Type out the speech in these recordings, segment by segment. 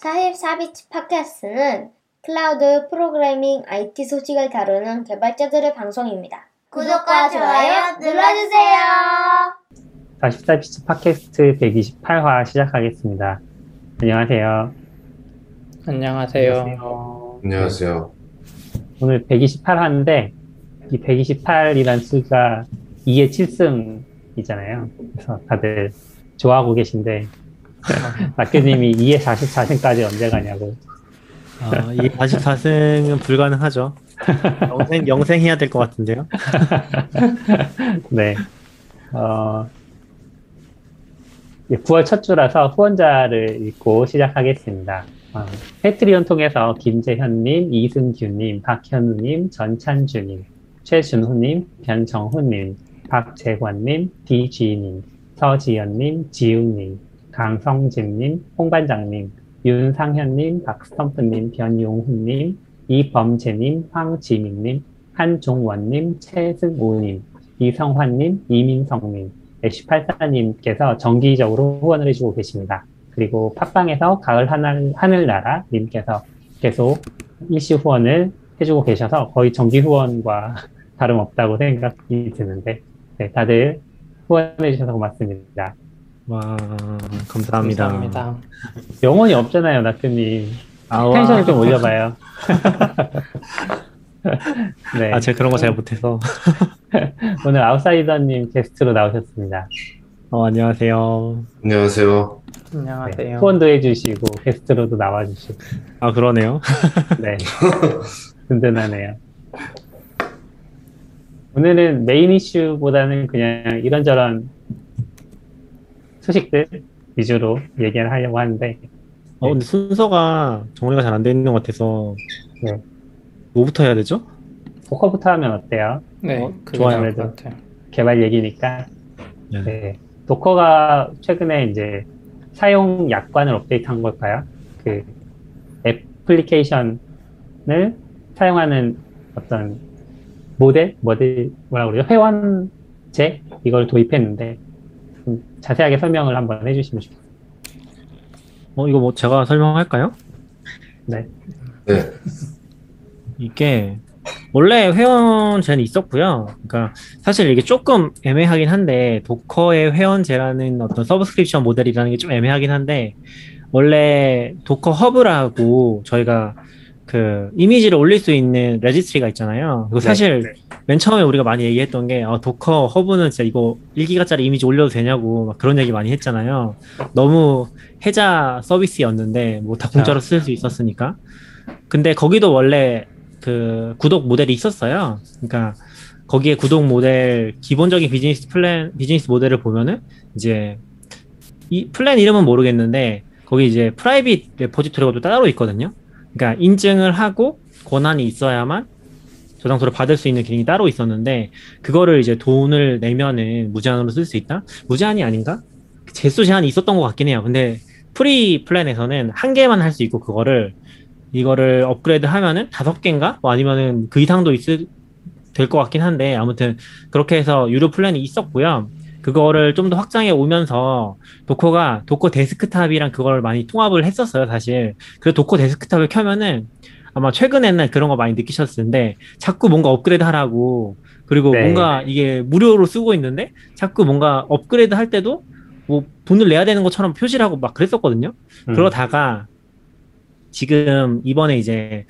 44비치 팟캐스트는 클라우드 프로그래밍 IT 소식을 다루는 개발자들의 방송입니다. 구독과 좋아요 눌러주세요. 44비치 팟캐스트 128화 시작하겠습니다. 안녕하세요. 안녕하세요. 안녕하세요. 오늘 128화인데 이 128이란 수가 2의 7승이잖아요. 그래서 다들 좋아하고 계신데 낙교님이 2의 44승까지 언제 가냐고. 어, 이 44승은 불가능하죠. 영생, 영생 해야 될 것 같은데요. 네. 어, 9월 첫 주라서 후원자를 읽고 시작하겠습니다. 어, 패트리온 통해서 김재현님, 이승규님, 박현우님, 전찬주님, 최준호님, 변정훈님, 박재관님, 디쥐님, 서지연님, 지웅님, 강성진님, 홍반장님, 윤상현님, 박스텀프님, 변용훈님, 이범재님, 황지민님, 한종원님, 최승우님, 이성환님, 이민성님, 애쉬팔사님께서 정기적으로 후원을 해주고 계십니다. 그리고 팟빵에서 가을 하늘, 하늘나라 님께서 계속 일시 후원을 해주고 계셔서 거의 정기 후원과 다름없다고 생각이 드는데, 네, 다들 후원해 주셔서 고맙습니다. 와, 감사합니다. 감사합니다. 영혼이 없잖아요, 낙교님. 아, 텐션을 좀 올려봐요. 네. 아, 제가 그런 거 잘 못해서. 오늘 아웃사이더님 게스트로 나오셨습니다. 어, 안녕하세요. 안녕하세요. 네, 안녕하세요. 후원도 해주시고 게스트로도 나와주시고 아, 그러네요. 네 든든하네요. 오늘은 메인 이슈보다는 그냥 이런저런 소식들 위주로 얘기를 하려고 하는데 어, 근데 순서가 정리가 잘 안 돼 있는 것 같아서. 네. 뭐부터 해야 되죠? 도커부터 하면 어때요? 네, 어, 좋아요. 나을 것 같아요. 개발 얘기니까 네. 네. 도커가 최근에 이제 사용 약관을 업데이트한 걸까요? 그 애플리케이션을 사용하는 어떤 모델, 모델 뭐라 그러죠? 회원제 이걸 도입했는데 좀 자세하게 설명을 한번 해주시면 좋겠어요. 어, 이거 뭐 제가 설명할까요? 네, 네. 이게 원래 회원제는 있었고요. 그러니까 사실 이게 조금 애매하긴 한데 Docker의 회원제라는 어떤 subscription 모델이라는 게 좀 애매하긴 한데 원래 Docker Hub라고 저희가 그 이미지를 올릴 수 있는 registry가 있잖아요. 그거 네, 사실 네. 맨 처음에 우리가 많이 얘기했던 게 어, Docker Hub는 진짜 이거 1기가짜리 이미지 올려도 되냐고 막 그런 얘기 많이 했잖아요. 너무 해자 서비스였는데 뭐 다 공짜로 쓸 수 있었으니까. 근데 거기도 원래 그 구독 모델이 있었어요. 그러니까 거기에 구독 모델 기본적인 비즈니스 플랜 비즈니스 모델을 보면은 이제 이 플랜 이름은 모르겠는데 거기 이제 private repository가 또 따로 있거든요. 그러니까 인증을 하고 권한이 있어야만 저장소를 받을 수 있는 기능이 따로 있었는데 그거를 이제 돈을 내면은 무제한으로 쓸 수 있다? 무제한이 아닌가? 개수 제한이 있었던 것 같긴 해요. 근데 free plan에서는 한 개만 할 수 있고 그거를 이거를 업그레이드 하면은 다섯 개인가? 뭐 아니면은 그 이상도 있을 될 것 같긴 한데 아무튼 그렇게 해서 유료 플랜이 있었고요. 그거를 좀 더 확장해 오면서 Docker가 Docker Desktop이랑 그걸 많이 통합을 했었어요, 사실. 그래서 Docker Desktop을 켜면은 아마 최근에는 그런 거 많이 느끼셨을 텐데 자꾸 뭔가 업그레이드 하라고 그리고 네. 뭔가 이게 무료로 쓰고 있는데 자꾸 뭔가 업그레이드 할 때도 뭐 돈을 내야 되는 것처럼 표시를 하고 막 그랬었거든요. 음, 그러다가 지금 이번에 이제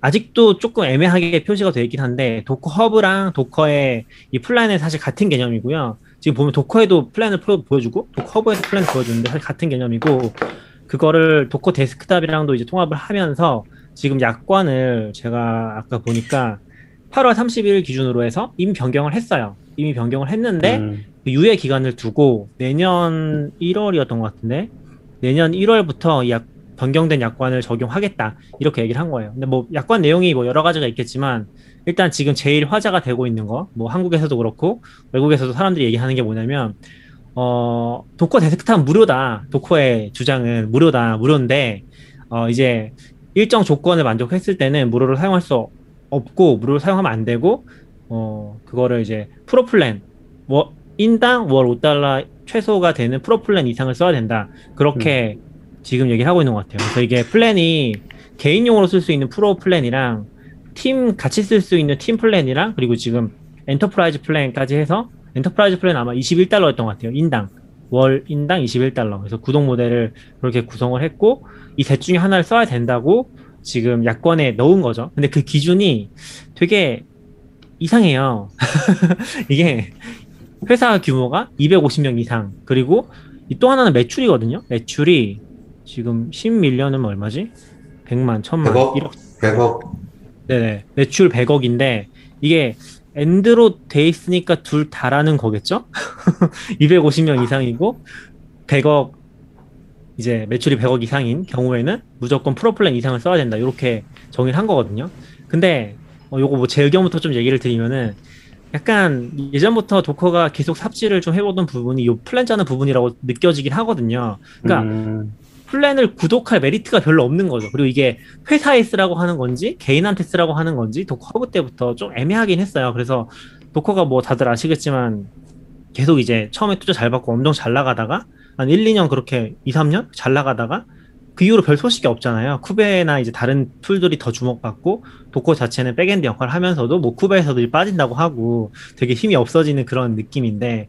아직도 조금 애매하게 표시가 되어 있긴 한데 Docker Hub랑 Docker의 이 플랜은 사실 같은 개념이고요. 지금 보면 Docker에도 플랜을 보여주고 Docker Hub에도 플랜을 보여주는데 사실 같은 개념이고 그거를 Docker Desktop이랑도 이제 통합을 하면서 지금 약관을 제가 아까 보니까 8월 30일 기준으로 해서 이미 변경을 했어요. 이미 변경을 했는데 음, 그 유예 기간을 두고 내년 1월이었던 것 같은데 내년 1월부터 약 변경된 약관을 적용하겠다 이렇게 얘기를 한 거예요. 근데 뭐 약관 내용이 뭐 여러 가지가 있겠지만 일단 지금 제일 화제가 되고 있는 거 뭐 한국에서도 그렇고 외국에서도 사람들이 얘기하는 게 뭐냐면 어 Docker Desktop 무료다 Docker의 주장은 무료다 무료인데 어 이제 일정 조건을 만족했을 때는 무료로 사용할 수 없고 무료로 사용하면 안 되고 어 그거를 이제 pro plan 뭐 인당 월 5달러 최소가 되는 프로 플랜 이상을 써야 된다. 그렇게 지금 얘기를 하고 있는 것 같아요. 그래서 이게 플랜이 개인용으로 쓸 수 있는 프로 플랜이랑 팀 같이 쓸 수 있는 팀 플랜이랑 그리고 지금 Enterprise 플랜까지 해서 Enterprise 플랜 아마 21달러였던 것 같아요. 인당. 월 인당 21달러. 그래서 구독 모델을 그렇게 구성을 했고 이 셋 중에 하나를 써야 된다고 지금 약관에 넣은 거죠. 근데 그 기준이 되게 이상해요. 이게 회사 규모가 250명 이상 그리고 이또 하나는 매출이거든요. 매출이 지금 10밀리언은 얼마지? 100만, 1000만, 100억? 1억. 100억. 네네. 매출 100억인데 이게 엔드로 돼 있으니까 둘 다라는 거겠죠? 250명 이상이고 100억 이제 매출이 100억 이상인 경우에는 무조건 프로플랜 이상을 써야 된다. 이렇게 정의를 한 거거든요. 근데 어, 요거 뭐 제 의견부터 좀 얘기를 드리면은 약간 예전부터 Docker가 계속 삽질을 좀 해보던 부분이 요 플랜 짜는 부분이라고 느껴지긴 하거든요. 그러니까 음, 플랜을 구독할 메리트가 별로 없는 거죠. 그리고 이게 회사에 쓰라고 하는 건지 개인한테 쓰라고 하는 건지 Docker Hub 때부터 좀 애매하긴 했어요. 그래서 Docker가 뭐 다들 아시겠지만 계속 이제 처음에 투자 잘 받고 엄청 잘 나가다가 한 1, 2년 그렇게 2, 3년 잘 나가다가 그 이후로 별 소식이 없잖아요. 쿠베나 이제 다른 tool들이 더 주목받고 Docker 자체는 backend 역할을 하면서도 뭐 쿠베에서도 빠진다고 하고 되게 힘이 없어지는 그런 느낌인데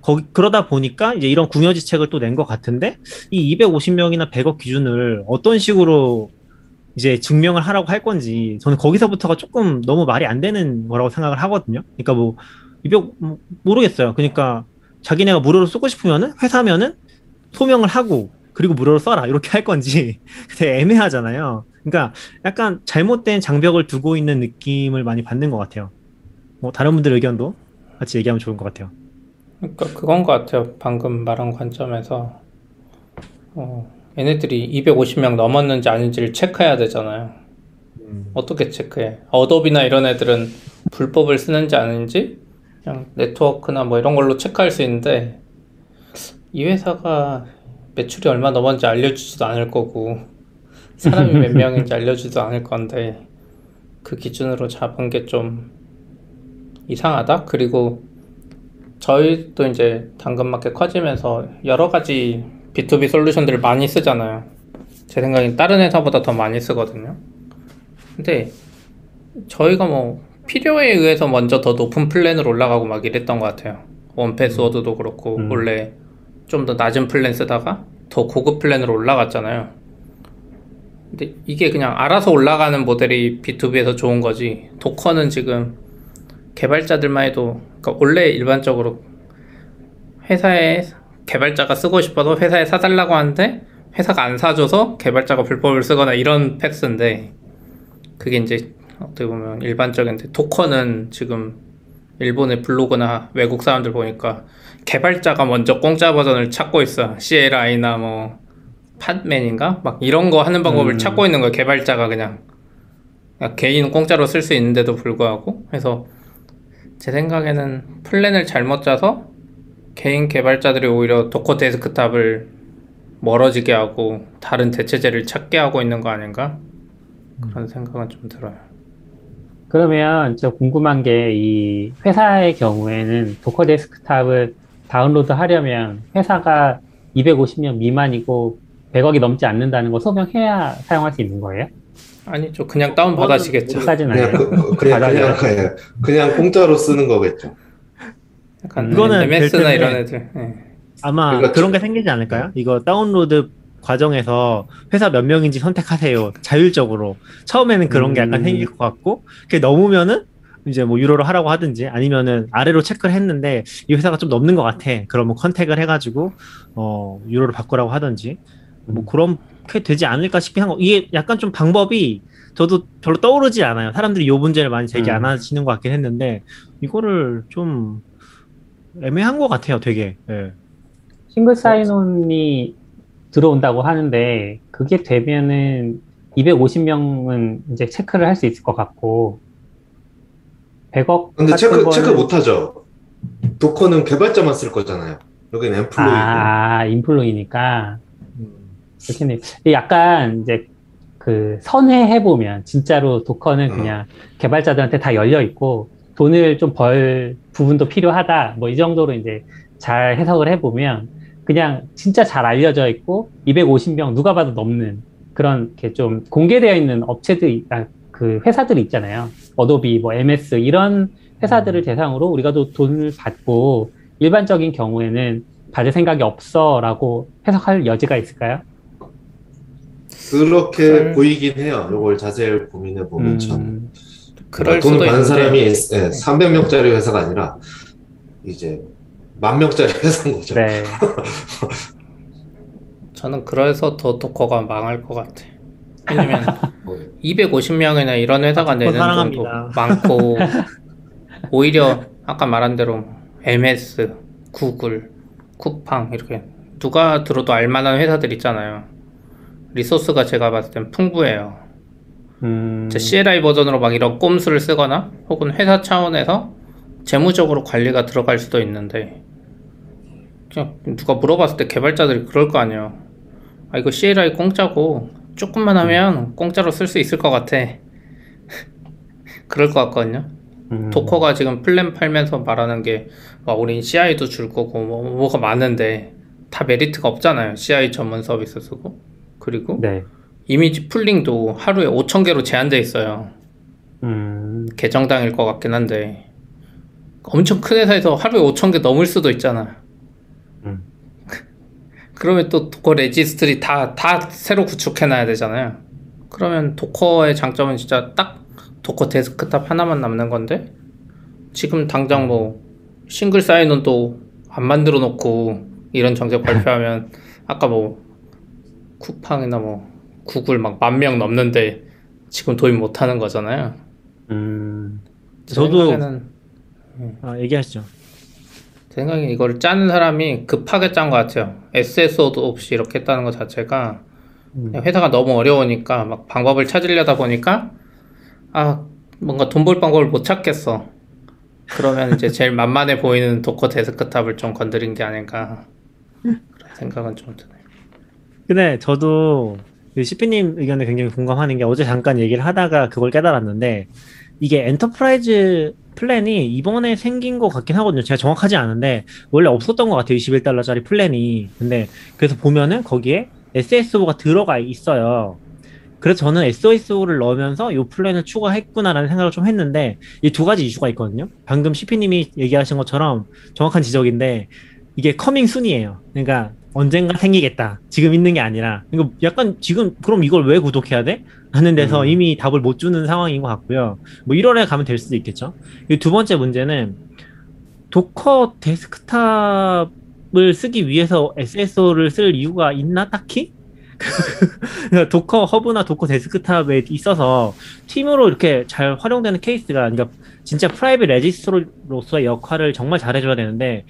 거기 그러다 보니까 이제 이런 궁여지책을 또 낸 것 같은데 이 250명이나 100억 기준을 어떤 식으로 이제 증명을 하라고 할 건지 저는 거기서부터가 조금 너무 말이 안 되는 거라고 생각을 하거든요. 그러니까 뭐200뭐 모르겠어요. 그러니까 자기네가 무료로 쓰고 싶으면은 회사면은 소명을 하고 그리고 무료로 써라 이렇게 할 건지 되게 애매하잖아요. 그러니까 약간 잘못된 장벽을 두고 있는 느낌을 많이 받는 것 같아요. 뭐 다른 분들 의견도 같이 얘기하면 좋을 것 같아요. 그러니까 그건 것 같아요. 방금 말한 관점에서 어, 얘네들이 250명 넘었는지 아닌지를 체크해야 되잖아요. 어떻게 체크해? 어도비나 이런 애들은 불법을 쓰는지 아닌지 그냥 네트워크나 뭐 이런 걸로 체크할 수 있는데 이 회사가 매출이 얼마 넘었는지 알려주지도 않을 거고 사람이 몇 명인지 알려주지도 않을 건데 그 기준으로 잡은 게 좀 이상하다. 그리고 저희도 이제 당근마켓 커지면서 여러 가지 B2B 솔루션들을 많이 쓰잖아요. 제 생각엔 다른 회사보다 더 많이 쓰거든요. 근데 저희가 뭐 필요에 의해서 먼저 더 높은 플랜으로 올라가고 막 이랬던 것 같아요. 원패스워드도 그렇고 음. 원래 좀 더 낮은 플랜 쓰다가 더 고급 플랜으로 올라갔잖아요. 근데 이게 그냥 알아서 올라가는 모델이 B2B에서 좋은 거지. Docker는 지금 개발자들만 해도 그러니까 원래 일반적으로 회사에 개발자가 쓰고 싶어서 회사에 사달라고 하는데 회사가 안 사줘서 개발자가 불법을 쓰거나 이런 패스인데 그게 이제 어떻게 보면 일반적인데 도커는 지금 일본의 블로그나 외국 사람들 보니까 개발자가 먼저 공짜 버전을 찾고 있어. CLI나 뭐 팟맨인가? 막 이런 거 하는 방법을 음. 찾고 있는 거야 개발자가 그냥. 그러니까 개인 공짜로 쓸 수 있는데도 불구하고. 그래서 제 생각에는 플랜을 잘못 짜서 개인 개발자들이 오히려 Docker Desktop을 멀어지게 하고 다른 대체제를 찾게 하고 있는 거 아닌가? 그런 생각은 좀 들어요. 그러면 저 궁금한 게 이 회사의 경우에는 Docker Desktop을 다운로드 하려면 회사가 250명 미만이고 100억이 넘지 않는다는 거 소명해야 사용할 수 있는 거예요? 아니죠. 그냥 다운 받아시겠죠. 까지는 그냥, 아니에요. 그, 그냥, 받아요. 그냥, 그냥, 그냥 공짜로 쓰는 거겠죠. 약간 그거는 MS나. 이런 애들. 예. 아마 그러니까 그런 저- 게 생기지 않을까요? 이거 다운로드 과정에서 회사 몇 명인지 선택하세요. 자율적으로. 처음에는 그런 게 약간 음. 생길 것 같고, 그게 넘으면은 이제 뭐 유로로 하라고 하든지 아니면은 아래로 체크를 했는데 이 회사가 좀 넘는 것 같아. 그러면 컨택을 해가지고 어 유로로 바꾸라고 하든지 뭐 그렇게 되지 않을까 싶긴 한 거. 이게 약간 좀 방법이 저도 별로 떠오르지 않아요. 사람들이 요 문제를 많이 제기 음. 안 하시는 것 같긴 했는데 이거를 좀 애매한 것 같아요. 되게. 예. 싱글 사인온이 들어온다고 하는데 그게 되면은 250명은 이제 체크를 할 수 있을 것 같고 100억 근데 체크, 체크 못 하죠. 도커는 개발자만 쓸 거잖아요. 여기는 엠플로이고. 아 인플루이니까 음. 그렇겠네요. 약간 이제 그 선회해 보면 진짜로 Docker는 음. 그냥 개발자들한테 다 열려 있고 돈을 좀 벌 부분도 필요하다 뭐 이 정도로 이제 잘 해석을 해 보면 그냥 진짜 잘 알려져 있고 250명 누가 봐도 넘는 그런 게좀 공개되어 있는 업체들, 아, 그 회사들이 있잖아요. Adobe, 뭐 MS 이런 회사들을 대상으로 우리가 또 돈을 받고 일반적인 경우에는 받을 생각이 없어라고 해석할 여지가 있을까요? 그렇게 설- 보이긴 해요. 이걸 자세히 고민해 보면 참. 음, 그럴 돈을 수도 받는 사람이 있는데 예, 300명짜리 회사가 아니라 이제 만 명짜리 회사인 거죠. 네. 저는 그래서 더 도커가 망할 것 같아. 왜냐면 뭐, 250명이나 이런 회사가 내는 돈도. 많고 오히려 아까 말한 대로 MS, 구글, 쿠팡 이렇게 누가 들어도 알만한 회사들 있잖아요. 리소스가 제가 봤을 땐 풍부해요. 음, 제 CLI 버전으로 막 이런 꼼수를 쓰거나 혹은 회사 차원에서 재무적으로 관리가 들어갈 수도 있는데 그냥 누가 물어봤을 때 개발자들이 그럴 거 아니에요. 아 이거 CLI 공짜고 조금만 하면 공짜로 쓸 수 있을 것 같아. 그럴 것 같거든요. 음, 도커가 지금 플랜 팔면서 말하는 게, 와, 우린 CI도 줄 거고, 뭐, 뭐가 많은데, 다 메리트가 없잖아요. CI 전문 서비스 쓰고. 그리고, 네. 이미지 pulling도 하루에 5,000개로 제한돼 있어요. 음, 계정당일 것 같긴 한데, 엄청 큰 회사에서 하루에 5,000개 넘을 수도 있잖아. 음. 그러면 또 Docker registry 다, 다 새로 구축해놔야 되잖아요. 그러면 Docker의 장점은 진짜 딱 Docker Desktop 하나만 남는 건데, 지금 당장 뭐, Single Sign-On도 안 만들어 놓고, 이런 정책 발표하면, 아까 뭐, 쿠팡이나 뭐, 구글 막 만 명 넘는데, 지금 도입 못 하는 거잖아요. 음, 제 저도- 생각에는 아, 얘기하시죠. 제 생각에 이거를 짜는 사람이 급하게 짠 것 같아요. SSO도 없이 이렇게 했다는 것 자체가 회사가 너무 어려우니까 막 방법을 찾으려다 보니까 아 뭔가 돈 벌 방법을 못 찾겠어. 그러면 이제 제일 만만해 보이는 Docker Desktop을 좀 건드린 게 그런 생각은 좀 드네요. 근데 저도 그 CP님 의견에 굉장히 공감하는 게 어제 잠깐 얘기를 하다가 그걸 깨달았는데 이게 Enterprise 플랜이 이번에 생긴 것 같긴 하거든요. 제가 정확하지 않은데 원래 없었던 것 같아요. 21달러짜리 플랜이. 근데 그래서 보면은 거기에 SSO가 들어가 있어요. 그래서 저는 SSO를 넣으면서 이 플랜을 추가했구나라는 생각을 좀 했는데 이 두 가지 이슈가 있거든요. 방금 CP님이 얘기하신 것처럼 정확한 지적인데 이게 coming soon이에요. 그러니까 언젠가 생기겠다. 지금 있는 게 아니라. 이거 약간 지금 그럼 이걸 왜 구독해야 돼? 하는 데서 음. 이미 답을 못 주는 상황인 것 같고요. 뭐 1월에 가면 될 수도 있겠죠. 이두 번째 문제는 Docker Desktop을 쓰기 위해서 SSO를 쓸 이유가 있나 딱히? 그러니까 Docker Hub나 Docker Desktop에 있어서 팀으로 이렇게 잘 활용되는 케이스가 그러니까 진짜 private registry로서의 역할을 정말 잘해줘야 되는데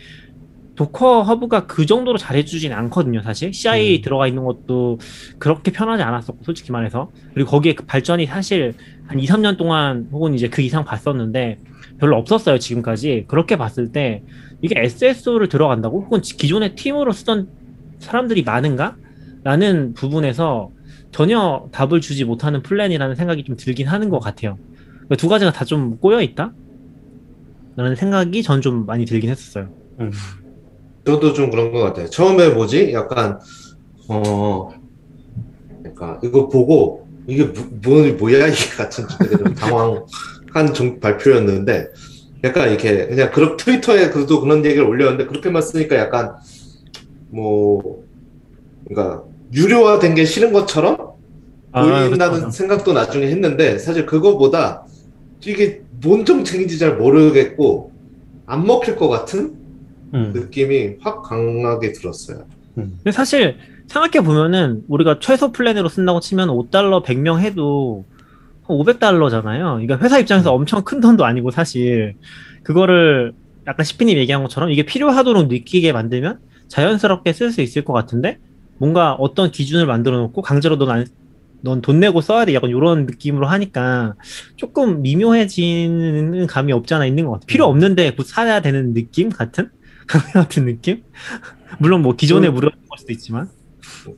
Docker Hub가 그 정도로 잘해주진 않거든요, 사실. CI 음. 들어가 있는 것도 그렇게 편하지 않았었고, 솔직히 말해서. 그리고 거기에 그 발전이 사실 한 2, 3년 동안 혹은 이제 그 이상 봤었는데 별로 없었어요, 지금까지. 그렇게 봤을 때 이게 SSO를 들어간다고? 혹은 지- 기존의 팀으로 쓰던 사람들이 많은가? 라는 부분에서 전혀 답을 주지 못하는 플랜이라는 생각이 좀 들긴 하는 것 같아요. 그러니까 두 가지가 다 좀 꼬여 있다? 라는 생각이 전 좀 많이 들긴 했었어요. 음, 저도 좀 그런 것 같아요. 처음에 뭐지? 약간, 어, 그러니까 이거 보고 이게 뭐, 뭐- 뭐야 이게 같은 당황한 좀 발표였는데 약간 이렇게 그냥 그런 트위터에 그래도 그런 얘기를 올렸는데 그렇게만 쓰니까 약간 뭐 그러니까 유료화된 게 싫은 것처럼 아, 보인다는 그렇죠. 생각도 나중에 했는데 사실 그거보다 이게 뭔 정책인지 잘 모르겠고 안 먹힐 것 같은 음, 느낌이 확 강하게 들었어요. 음. 근데 사실 생각해 보면은 우리가 최소 플랜으로 쓴다고 치면 5달러 100명 해도 500달러잖아요. 그러니까 회사 입장에서 엄청 큰 돈도 아니고 사실 그거를 약간 시피님 얘기한 것처럼 이게 필요하도록 느끼게 만들면 자연스럽게 쓸 수 있을 것 같은데 뭔가 어떤 기준을 만들어 놓고 강제로 넌 넌돈 내고 써야 돼. 약간 이런 느낌으로 하니까 조금 미묘해지는 감이 없지 않아 있는 것 같아. 필요 없는데 곧 사야 되는 느낌 같은? 같은 느낌? 물론 뭐 기존에 음. 무료일 수도 있지만.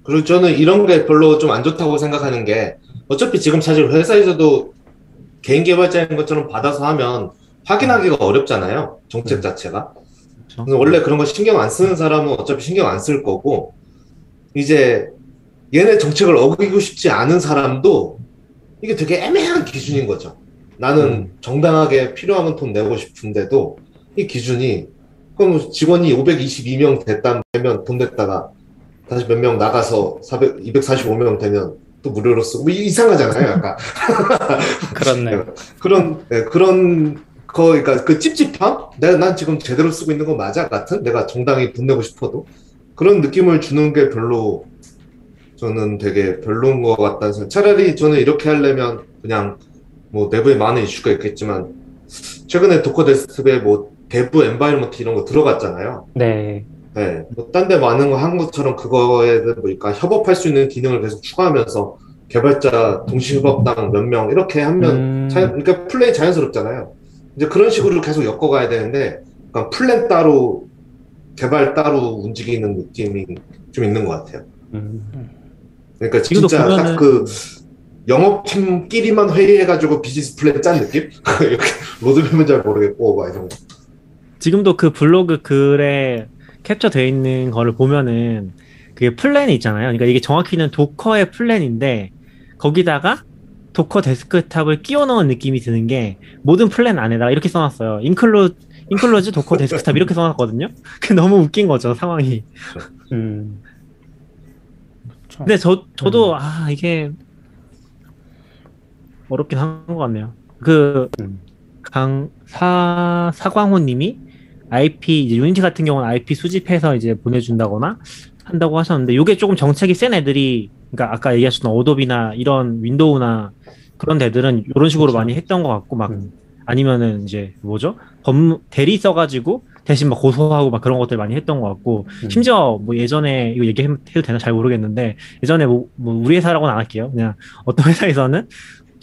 그리고 저는 이런 게 별로 좀 안 좋다고 생각하는 게 어차피 지금 사실 회사에서도 개인 개발자인 것처럼 받아서 하면 확인하기가 어렵잖아요. 정책 자체가. 그쵸. 그래서 원래 그런 거 신경 안 쓰는 사람은 어차피 신경 안 쓸 거고, 이제 얘네 정책을 어기고 싶지 않은 사람도 이게 되게 애매한 기준인 거죠. 나는 정당하게 필요하면 돈 내고 싶은데도 이 기준이 그럼 직원이 522명 됐다면 돈 냈다가 다시 몇 명 나가서 400, 245명 되면 또 무료로 쓰고 뭐 이상하잖아요, 약간. 그렇네. 그런 예, 그런 거 그러니까 그 찝찝함? 내가 난 지금 제대로 쓰고 있는 거 맞아? 같은? 내가 정당히 돈 내고 싶어도? 그런 느낌을 주는 게 별로 저는 되게 별로인 것 같다는 생각. 차라리 저는 이렇게 하려면 그냥 뭐 내부에 많은 이슈가 있겠지만 최근에 Docker Desktop에 뭐 Dev Environment 이런 거 들어갔잖아요 네. 네, 뭐 딴 데 많은 거한 것처럼 그거에 뭐니까 협업할 수 있는 기능을 계속 추가하면서 개발자 동시 협업당 몇 명 이렇게 하면 음, 자연, 그러니까 플랜이 자연스럽잖아요. 이제 그런 식으로 계속 엮어가야 되는데, 그러니까 플랜 따로, 개발 따로 움직이는 느낌이 좀 있는 것 같아요. 음, 그러니까 진짜 보면은- 딱 그 영업팀끼리만 회의해가지고 비즈니스 플랜 짠 느낌? 이렇게 로드맵은 잘 모르겠고, 막 이런 거. 지금도 그 블로그 글에 캡처되어 있는 거를 보면은 그게 플랜이 있잖아요. 그러니까 이게 정확히는 Docker의 플랜인데 거기다가 Docker Desktop을 끼워 넣은 느낌이 드는 게 모든 플랜 안에다가 이렇게 써놨어요. inclu- include Docker Desktop 이렇게 써놨거든요. 그 너무 웃긴 거죠 상황이. 음, 근데 저 저도 아 이게 어렵긴 한 것 같네요. 그 음. 강사 사광호님이 IP 이제 Unity 같은 경우는 IP 수집해서 이제 보내준다거나 한다고 하셨는데 이게 조금 정책이 센 애들이 그러니까 아까 얘기하셨던 Adobe나 이런 윈도우나 그런 데들은 이런 식으로 그쵸. 많이 했던 것 같고 막 음. 아니면은 이제 뭐죠 법 대리 써가지고 대신 막 고소하고 막 그런 것들 많이 했던 것 같고 음. 심지어 뭐 예전에 이거 얘기해도 되나 잘 모르겠는데 예전에 뭐, 뭐 우리 회사라고는 안 할게요 그냥 어떤 회사에서는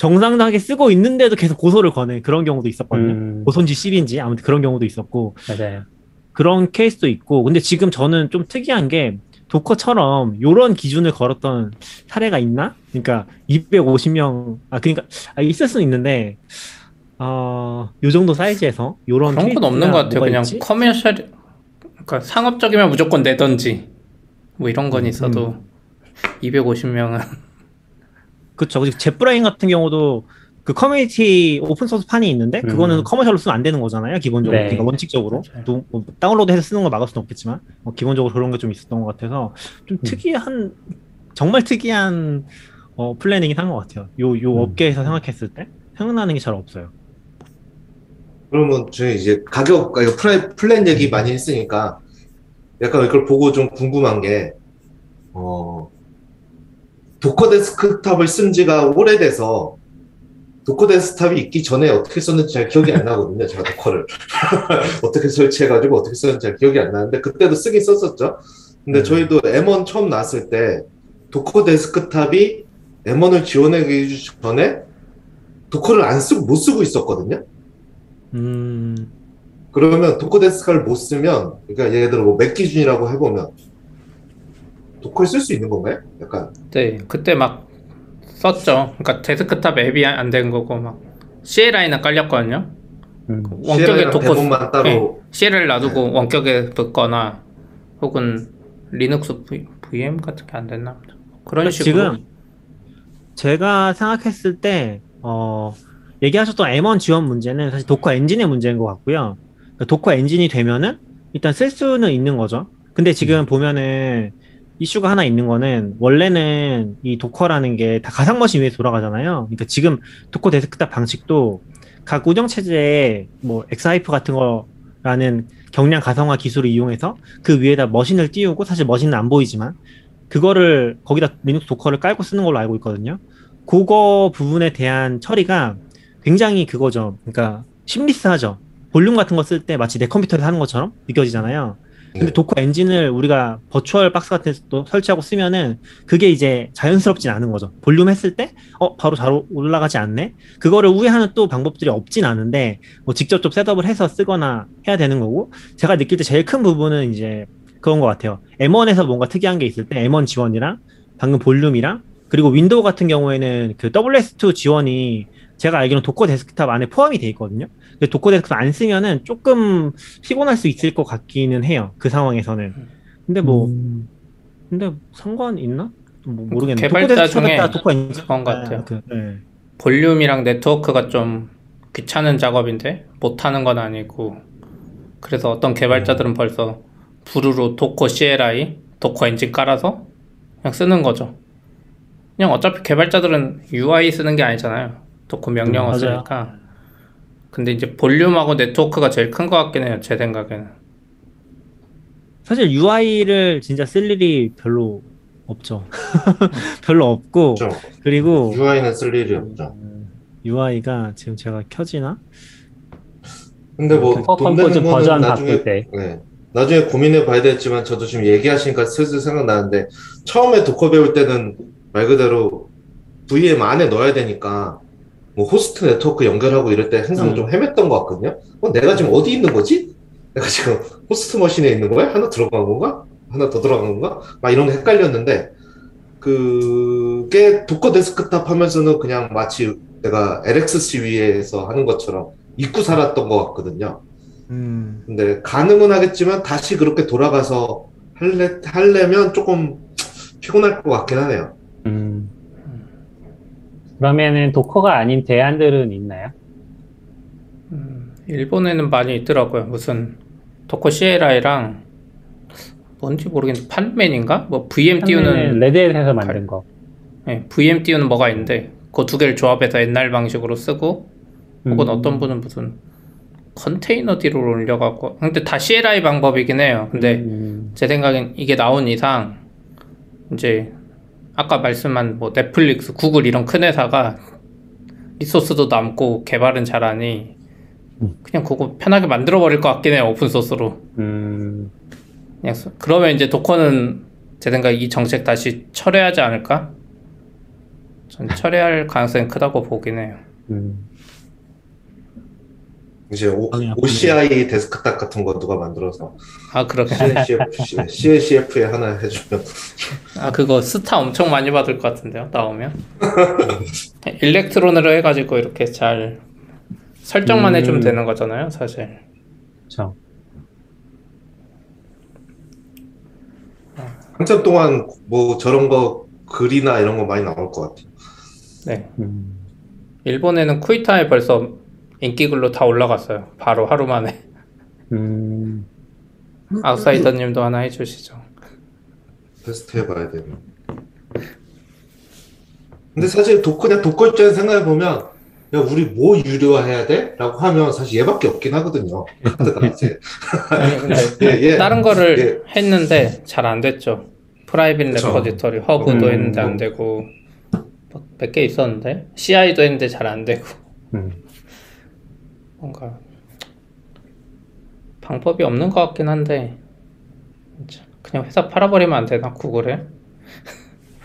정상하게 쓰고 있는데도 계속 고소를 거는 그런 경우도 있었거든요 음, 고소인지 씹인지 아무튼 그런 경우도 있었고 맞아요. 그런 케이스도 있고 근데 지금 저는 좀 특이한 게 도커처럼 요런 기준을 걸었던 사례가 있나? 그러니까 250명 아 그러니까 아, 있을 수는 있는데 어 요 정도 사이즈에서 요런 그런 건 없는 것 같아요. 그냥 있지? commercial, 그러니까 상업적이면 무조건 내던지 뭐 이런 건 음, 있어도 250명은 그쵸. JetBrains 같은 경우도 그 커뮤니티 오픈 소스 판이 있는데 그거는 음. commercial로 쓰면 안 되는 거잖아요. 기본적으로. 네. 그러니까 원칙적으로. 맞아요. 또, 뭐 다운로드해서 쓰는 걸 막을 수는 없겠지만 뭐 기본적으로 그런 게 좀 있었던 것 같아서 좀 음. 특이한 정말 특이한 어, planning이 한 것 같아요. 요, 요 음. 업계에서 생각했을 때 생각나는 게 잘 없어요. 그러면 저희 이제 가격, 아, 플랜, 플랜 얘기 많이 했으니까 약간 이걸 보고 좀 궁금한 게, 어, Docker Desktop을 쓴 지가 오래돼서 Docker Desktop이 있기 전에 어떻게 썼는지 잘 기억이 안 나거든요. 제가 Docker를. 어떻게 설치해가지고 어떻게 썼는지 잘 기억이 안 나는데 그때도 쓰긴 썼었죠. 근데 음. 저희도 M1 처음 나왔을 때 Docker Desktop이 M1을 지원하기 전에 Docker를 안 쓰고 못 쓰고 있었거든요. 음, 그러면 Docker Desk를 못 쓰면, 그러니까 예를 들어 뭐 맥 기준이라고 해보면, Docker를 쓸 수 있는 건가요? 약간, 네 그때 막 썼죠. 그러니까 데스크탑 앱이 안 된 거고 막 CLI는 깔렸거든요. 음, 원격에 랑 Docker daemon만 따로, 네, CLI를 놔두고 원격에 붙거나 혹은 Linux v, VM 같은 게 안 됐나? 그런 그러니까 식으로 지금 제가 생각했을 때 어, 얘기하셨던 M1 지원 문제는 사실 Docker 엔진의 문제인 것 같고요. 그러니까 Docker 엔진이 되면은 일단 쓸 수는 있는 거죠. 근데 지금 보면은 이슈가 하나 있는 거는 원래는 이 Docker라는 게 다 가상 machine 위에 돌아가잖아요. 그러니까 지금 Docker Desktop 방식도 각 운영 체제에 뭐 xhyve 같은 거라는 경량 가상화 기술을 이용해서 그 위에다 machine을 띄우고 사실 machine은 안 보이지만 그거를 거기다 Linux Docker를 깔고 쓰는 걸로 알고 있거든요. 그거 부분에 대한 처리가 굉장히 그거죠. 그러니까 seamless하죠. 볼륨 같은 거 쓸 때 마치 내 컴퓨터에서 하는 것처럼 느껴지잖아요. 근데 네. Docker 엔진을 우리가 VirtualBox 같은 데도 설치하고 쓰면은 그게 이제 자연스럽진 않은 거죠. 볼륨 했을 때, 어, 바로 잘 올라가지 않네? 그거를 우회하는 또 방법들이 없진 않은데, 뭐 직접 좀 setup을 해서 쓰거나 해야 되는 거고, 제가 느낄 때 제일 큰 부분은 이제 그런 것 같아요. M1에서 뭔가 특이한 게 있을 때, M1 지원이랑, 방금 볼륨이랑, 그리고 윈도우 같은 경우에는 그 WSL2 지원이 제가 알기로는 Docker Desktop 안에 포함이 돼 있거든요. 근데 Docker Desktop 안 쓰면은 조금 피곤할 수 있을 것 같기는 해요. 그 상황에서는. 근데 뭐 음, 근데 상관 있나? 뭐 모르겠네. 개발자 중에 Desktop Docker 인증 그건 것 같아요. 그, 네. 볼륨이랑 네트워크가 좀 귀찮은 작업인데 못하는 건 아니고 그래서 어떤 개발자들은 벌써 부르르 도커 CLI, 도커 엔진 깔아서 그냥 쓰는 거죠. 그냥 어차피 개발자들은 UI 쓰는 게 아니잖아요. Docker 명령어 음. 쓰니까. 근데 이제 볼륨하고 네트워크가 제일 큰 것 같긴 해요. 제 생각에는. 사실 UI를 진짜 쓸 일이 별로 없죠. 별로 없고 그렇죠. 그리고 UI는 쓸 일이 없죠. UI가 지금 제가 켜지나? 근데 뭐 Compose 돈 되는 거는 버전 나중에 때. 네. 나중에 고민해 봐야 되지만 저도 지금 얘기하시니까 슬슬 생각나는데 처음에 Docker 배울 때는 말 그대로 VM 안에 넣어야 되니까 뭐 호스트 네트워크 연결하고 이럴 때 항상 음. 좀 헤맸던 것 같거든요. 어, 내가 지금 어디 있는 거지? 내가 지금 호스트 machine에 있는 거야? 하나 들어간 건가? 하나 더 들어간 건가? 막 이런 게 헷갈렸는데 그게 Docker Desktop 하면서는 그냥 마치 내가 LXC 위에서 하는 것처럼 잊고 살았던 것 같거든요. 음. 근데 가능은 하겠지만 다시 그렇게 돌아가서 할래, 하려면 조금 피곤할 것 같긴 하네요. 음. 그러면은 도커가 아닌 대안들은 있나요? 음, 일본에는 많이 있더라고요. 무슨 도커 CLI랑 뭔지 모르겠는데 판맨인가? 뭐 VM 띄우는 레드햇에서 만든 거. 네, VM 띄우는 뭐가 있는데 그 두 개를 조합해서 옛날 방식으로 쓰고 혹은 음. 어떤 분은 무슨 컨테이너 뒤로 올려갖고 근데 다 CLI 방법이긴 해요. 근데 음. 제 생각엔 이게 나온 이상 이제 아까 말씀한 뭐 넷플릭스, 구글 이런 큰 회사가 리소스도 남고 개발은 잘하니 그냥 그거 편하게 만들어 버릴 것 같긴 해요 오픈 소스로. 음. 그냥 써- 그러면 이제 Docker는 제 생각에 이 정책 다시 철회하지 않을까? 전 철회할 가능성이 크다고 보긴 해요. 음. 이제 오. OCI Desktop 같은 거 누가 만들어서 아 그러게. CNCF, CNCF에 하나 해주면 아 그거 스타 엄청 많이 받을 것 같은데요 나오면 일렉트론으로 해가지고 이렇게 잘 설정만 음. 해주면 되는 거잖아요 사실 그렇죠. 한참 동안 뭐 저런 거 글이나 이런 거 많이 나올 것 같아요. 네 음. 일본에는 쿠이타에 벌써 인기글로 다 올라갔어요 바로 하루 만에 음. 아웃사이더님도 하나 해주시죠 테스트 해봐야 되면. 근데 사실 도, 그냥 Docker 입장에서 생각해 보면, 야, 우리 뭐 유료화해야 돼? 라고 하면 사실 얘밖에 없긴 하거든요. 카드가 이제. 예, 예. 다른 거를 했는데 잘 안 됐죠 private 그쵸. repository 허브도 음, 했는데 안 뭐. 되고 몇 개 있었는데 CI도 했는데 잘 안 되고 음. 뭔가 방법이 없는 것 같긴 한데 그냥 회사 팔아버리면 안 되나 구글에?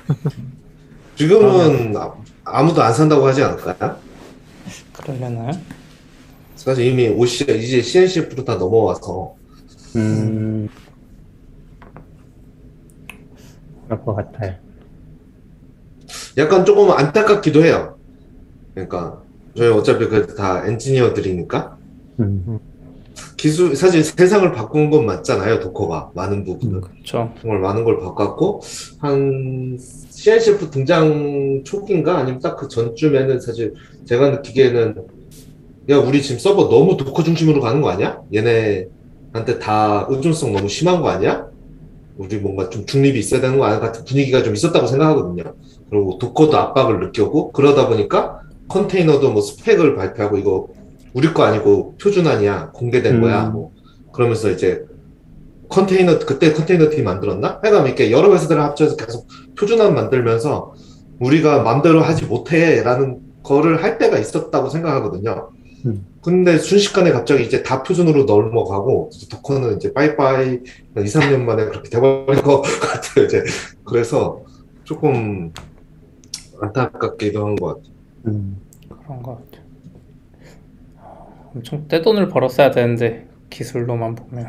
지금은 아- 아무도 안 산다고 하지 않을까요? 그러려나요? 사실 이미 OCI, 이제 CNCF로 다 넘어와서. 음. 그럴 것 같아요. 약간 조금 안타깝기도 해요. 그러니까, 저희 어차피 그 다 엔지니어들이니까. 음. 기술, 사실 세상을 바꾼 건 맞잖아요, 도커가. 많은 부분은. 그렇죠. 정말 많은 걸 바꿨고, 한, CNCF 등장 초기인가? 아니면 딱 그 전쯤에는 사실 제가 느끼기에는, 야, 우리 지금 서버 너무 Docker 중심으로 가는 거 아니야? 얘네한테 다 의존성 너무 심한 거 아니야? 우리 뭔가 좀 중립이 있어야 되는 거 아니야? 같은 분위기가 좀 있었다고 생각하거든요. 그리고 도커도 압박을 느꼈고, 그러다 보니까 컨테이너도 뭐 스펙을 발표하고, 이거 우리 거 아니고 표준안이야. 공개된 거야. 음. 뭐. 그러면서 이제 컨테이너 그때 컨테이너 팀 만들었나? 하여간 이렇게 여러 회사들을 합쳐서 계속 표준안 만들면서 우리가 맘대로 하지 못해라는 거를 할 때가 있었다고 생각하거든요. 음. 근데 순식간에 갑자기 이제 다 표준으로 넘어가고 이제 도커는 이제 빠이빠이 2, 3년 만에 그렇게 돼버린 것 같아요. 이제 그래서 조금 안타깝기도 한 것 같아요. 음. 그런 것 같아요. 엄청 떼돈을 벌었어야 되는데 기술로만 보면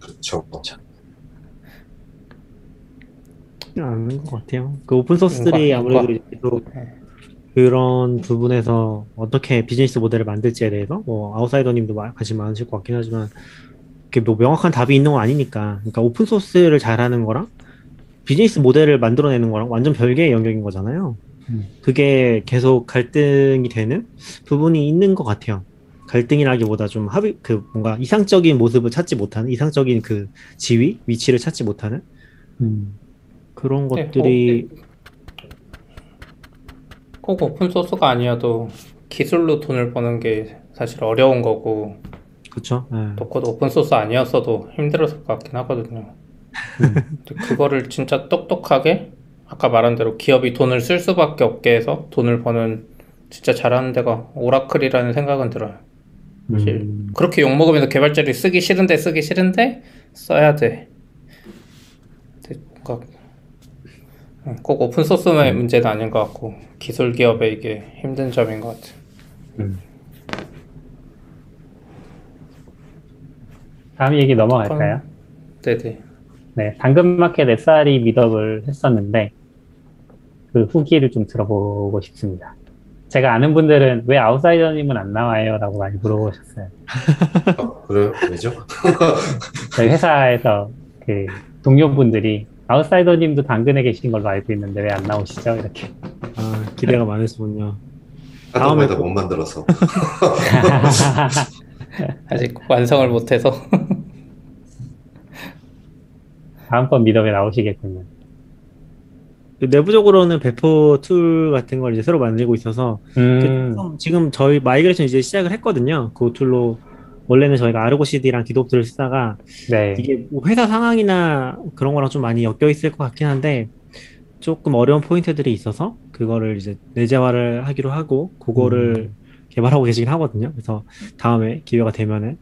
그렇죠. 않는 것 같아요. 그 오픈 소스들이 아무래도 계속 네. 그런 부분에서 어떻게 비즈니스 모델을 만들지에 대해서 뭐 아웃사이더님도 마- 관심 많으실 것 같긴 하지만 이렇게 뭐 명확한 답이 있는 건 아니니까 그러니까 오픈 소스를 잘하는 거랑 비즈니스 모델을 만들어내는 거랑 완전 별개의 영역인 거잖아요. 음. 그게 계속 갈등이 되는 부분이 있는 것 같아요. 갈등이라기보다 좀 합의 그 뭔가 이상적인 모습을 찾지 못하는 이상적인 그 지위 위치를 찾지 못하는 음. 그런 네, 것들이 꼭 오픈 소스가 아니어도 기술로 돈을 버는 게 사실 어려운 거고 그렇죠. 예. 도커도 오픈 소스 아니었어도 힘들었을 것 같긴 하거든요. 근데 그거를 진짜 똑똑하게 아까 말한 대로 기업이 돈을 쓸 수밖에 없게 해서 돈을 버는 진짜 잘하는 데가 오라클이라는 생각은 들어요. 사실 음. 그렇게 욕 먹으면서 개발자들이 쓰기 싫은데 쓰기 싫은데 써야 돼. 뭔가 음, 꼭 오픈 소스의 문제는 아닌 것 같고 기술 기업의 이게 힘든 점인 것 같아요. 음. 다음 얘기 넘어갈까요? 네네. 네, 당근마켓 SRE 미덕을 했었는데 그 후기를 좀 들어보고 싶습니다. 제가 아는 분들은 왜 아웃사이더님은 안 나와요? 라고 많이 물어보셨어요. 아, 그래요? 왜죠? 저희 회사에서 그 동료분들이 아웃사이더님도 당근에 계신 걸로 알고 있는데 왜 안 나오시죠? 이렇게. 아, 기대가 많으시군요. 다음에 못 만들어서. 아직 완성을 못해서 다음번 meetup에 나오시겠군요. 그 내부적으로는 배포 툴 같은 걸 이제 새로 만들고 있어서 음, 좀 지금 저희 migration 이제 시작을 했거든요. 그 툴로 원래는 저희가 아르고 CD랑 디도프를 쓰다가 네. 이게 뭐 회사 상황이나 그런 거랑 좀 많이 엮여 있을 것 같긴 한데 조금 어려운 포인트들이 있어서 그거를 이제 내재화를 하기로 하고 그거를 개발하고 계시긴 하거든요. 그래서 다음에 기회가 되면은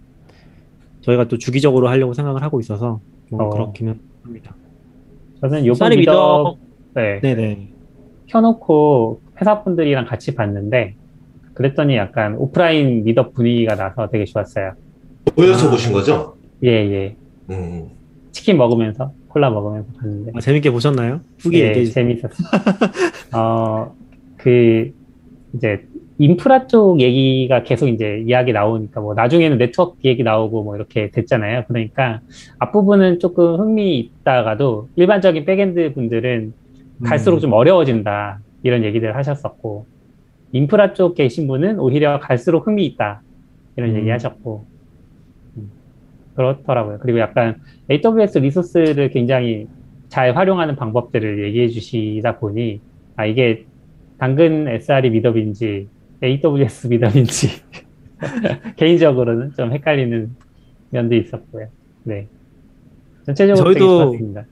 저희가 또 주기적으로 하려고 생각을 하고 있어서 뭐 어. 그렇기는 합니다. 저는 요번 미덕, 네, 네네. 켜놓고 회사분들이랑 같이 봤는데 그랬더니 약간 오프라인 meetup 분위기가 나서 되게 좋았어요. 보여서 아. 보신 거죠? 예, 예. 음. 치킨 먹으면서 콜라 먹으면서 봤는데 아, 재밌게 보셨나요? 후기 예, 얘기해 주세요. 재밌었어요. 어, 그 이제 인프라 쪽 얘기가 계속 이제 이야기 나오니까 뭐 나중에는 네트워크 얘기 나오고 뭐 이렇게 됐잖아요. 그러니까 앞부분은 조금 흥미 있다가도 일반적인 backend 분들은 갈수록 음. 좀 어려워진다 이런 얘기들 하셨었고 인프라 쪽 계신 분은 오히려 갈수록 흥미 있다 이런 음. 얘기 하셨고 음, 그렇더라고요. 그리고 약간 AWS 리소스를 굉장히 잘 활용하는 방법들을 얘기해 주시다 보니 아 이게 당근 SRE 미덕인지 AWS 미덕인지 개인적으로는 좀 헷갈리는 면도 있었고요. 네. 전체적으로 저희도 좋았습니다.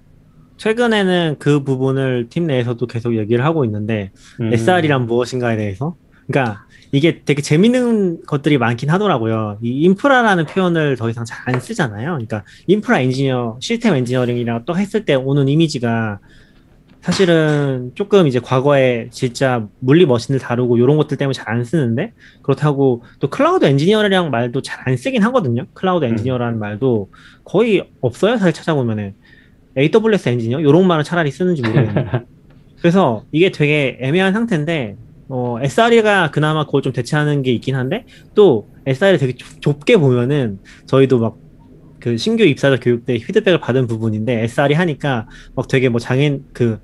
최근에는 그 부분을 팀 내에서도 계속 얘기를 하고 있는데 음. SRE란 무엇인가에 대해서 그러니까 이게 되게 재밌는 것들이 많긴 하더라고요. 이 인프라라는 표현을 더 이상 잘 안 쓰잖아요. 그러니까 인프라 엔지니어, 시스템 엔지니어링이랑 또 했을 때 오는 이미지가 사실은 조금 이제 과거에 진짜 물리 machine을 다루고 이런 것들 때문에 잘 안 쓰는데 그렇다고 또 클라우드 엔지니어랑 말도 잘 안 쓰긴 하거든요. 클라우드 음. 엔지니어라는 말도 거의 없어요. 사실 찾아보면은 AWS 엔지니어 이런 말은 차라리 쓰는지 모르겠는데 그래서 이게 되게 애매한 상태인데 어, SRE가 그나마 그걸 좀 대체하는 게 있긴 한데 또 SRE 되게 좁- 좁게 보면은 저희도 막 그 신규 입사자 교육 때 피드백을 받은 부분인데 SRE 하니까 막 되게 뭐 장애 그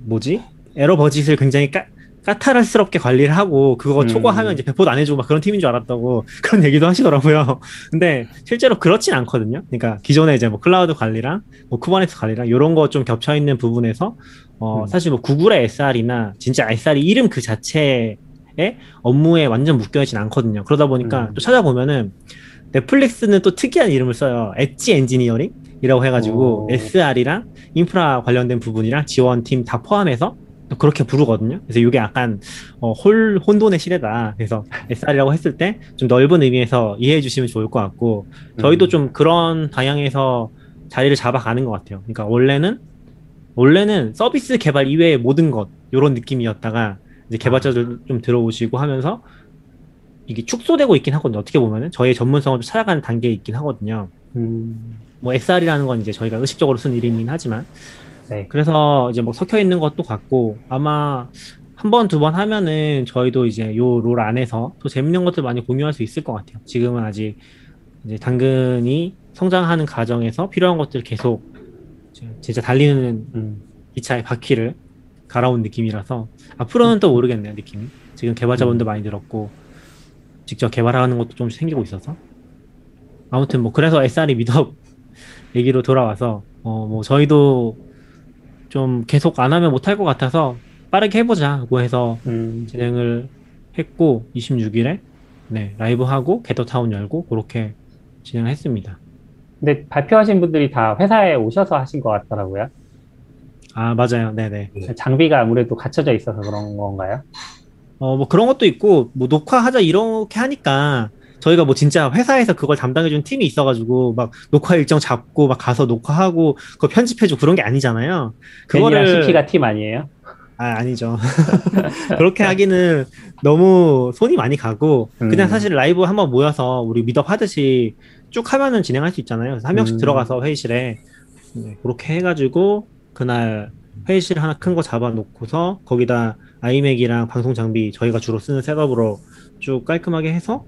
뭐지? 에러 버짓을 굉장히 까, 까탈스럽게 관리를 하고 그거 음. 초과하면 이제 배포도 안 해주고 막 그런 팀인 줄 알았다고 그런 얘기도 하시더라고요. 근데 실제로 그렇진 않거든요. 그러니까 기존에 이제 뭐 클라우드 관리랑 뭐 Kubernetes 관리랑 이런 거 좀 겹쳐 있는 부분에서 어 음. 사실 뭐 구글의 SRE나 진짜 SRE 이름 그 자체의 업무에 완전 묶여 있진 않거든요. 그러다 보니까 음. 또 찾아보면은 넷플릭스는 또 특이한 이름을 써요. edge engineering 이라고 해가지고 오. SRE랑 인프라 관련된 부분이랑 지원팀 다 포함해서 또 그렇게 부르거든요. 그래서 이게 약간 어, 홀 혼돈의 시대다. 그래서 SR이라고 했을 때 좀 넓은 의미에서 이해해 주시면 좋을 것 같고 저희도 음. 좀 그런 방향에서 자리를 잡아가는 것 같아요. 그러니까 원래는 원래는 서비스 개발 이외의 모든 것 이런 느낌이었다가 이제 개발자들 좀 들어오시고 하면서 이게 축소되고 있긴 하거든요. 어떻게 보면은 저희의 전문성을 좀 찾아가는 단계에 있긴 하거든요. 음, 뭐 SR이라는 건 이제 저희가 의식적으로 쓴 이름이긴 하지만 네. 그래서 이제 뭐 섞여 있는 것도 같고 아마 한 번, 두 번 하면은 저희도 이제 요 롤 안에서 또 재밌는 것들 많이 공유할 수 있을 것 같아요. 지금은 아직 이제 당근이 성장하는 과정에서 필요한 것들 계속 진짜 달리는 음. 기차의 바퀴를 갈아온 느낌이라서 앞으로는 또 모르겠네요, 느낌이. 지금 개발자분들 많이 늘었고 직접 개발하는 것도 좀 생기고 있어서 아무튼 뭐 그래서 SR이 미덕 얘기로 돌아와서 어 뭐 저희도 좀 계속 안 하면 못할 것 같아서 빠르게 해보자고 해서 음. 진행을 했고 26일에 네 라이브 하고 게더타운 열고 그렇게 진행을 했습니다. 근데 발표하신 분들이 다 회사에 오셔서 하신 것 같더라고요. 아 맞아요, 네네. 네. 장비가 아무래도 갖춰져 있어서 그런 건가요? 어, 뭐 그런 것도 있고, 뭐 녹화하자 이렇게 하니까 저희가 뭐 진짜 회사에서 그걸 담당해준 팀이 있어가지고 막 녹화 일정 잡고 막 가서 녹화하고 그거 편집해주고 그런 게 아니잖아요. 그거를 CP가 팀 아니에요? 아 아니죠. 그렇게 하기는 너무 손이 많이 가고 그냥 음. 사실 라이브 한번 모여서 우리 meetup 하듯이 쭉 하면은 진행할 수 있잖아요. 한 명씩 음. 들어가서 회의실에 네, 그렇게 해가지고 그날 회의실 하나 큰 거 잡아놓고서 거기다 iMac이랑 방송 장비 저희가 주로 쓰는 setup으로 쭉 깔끔하게 해서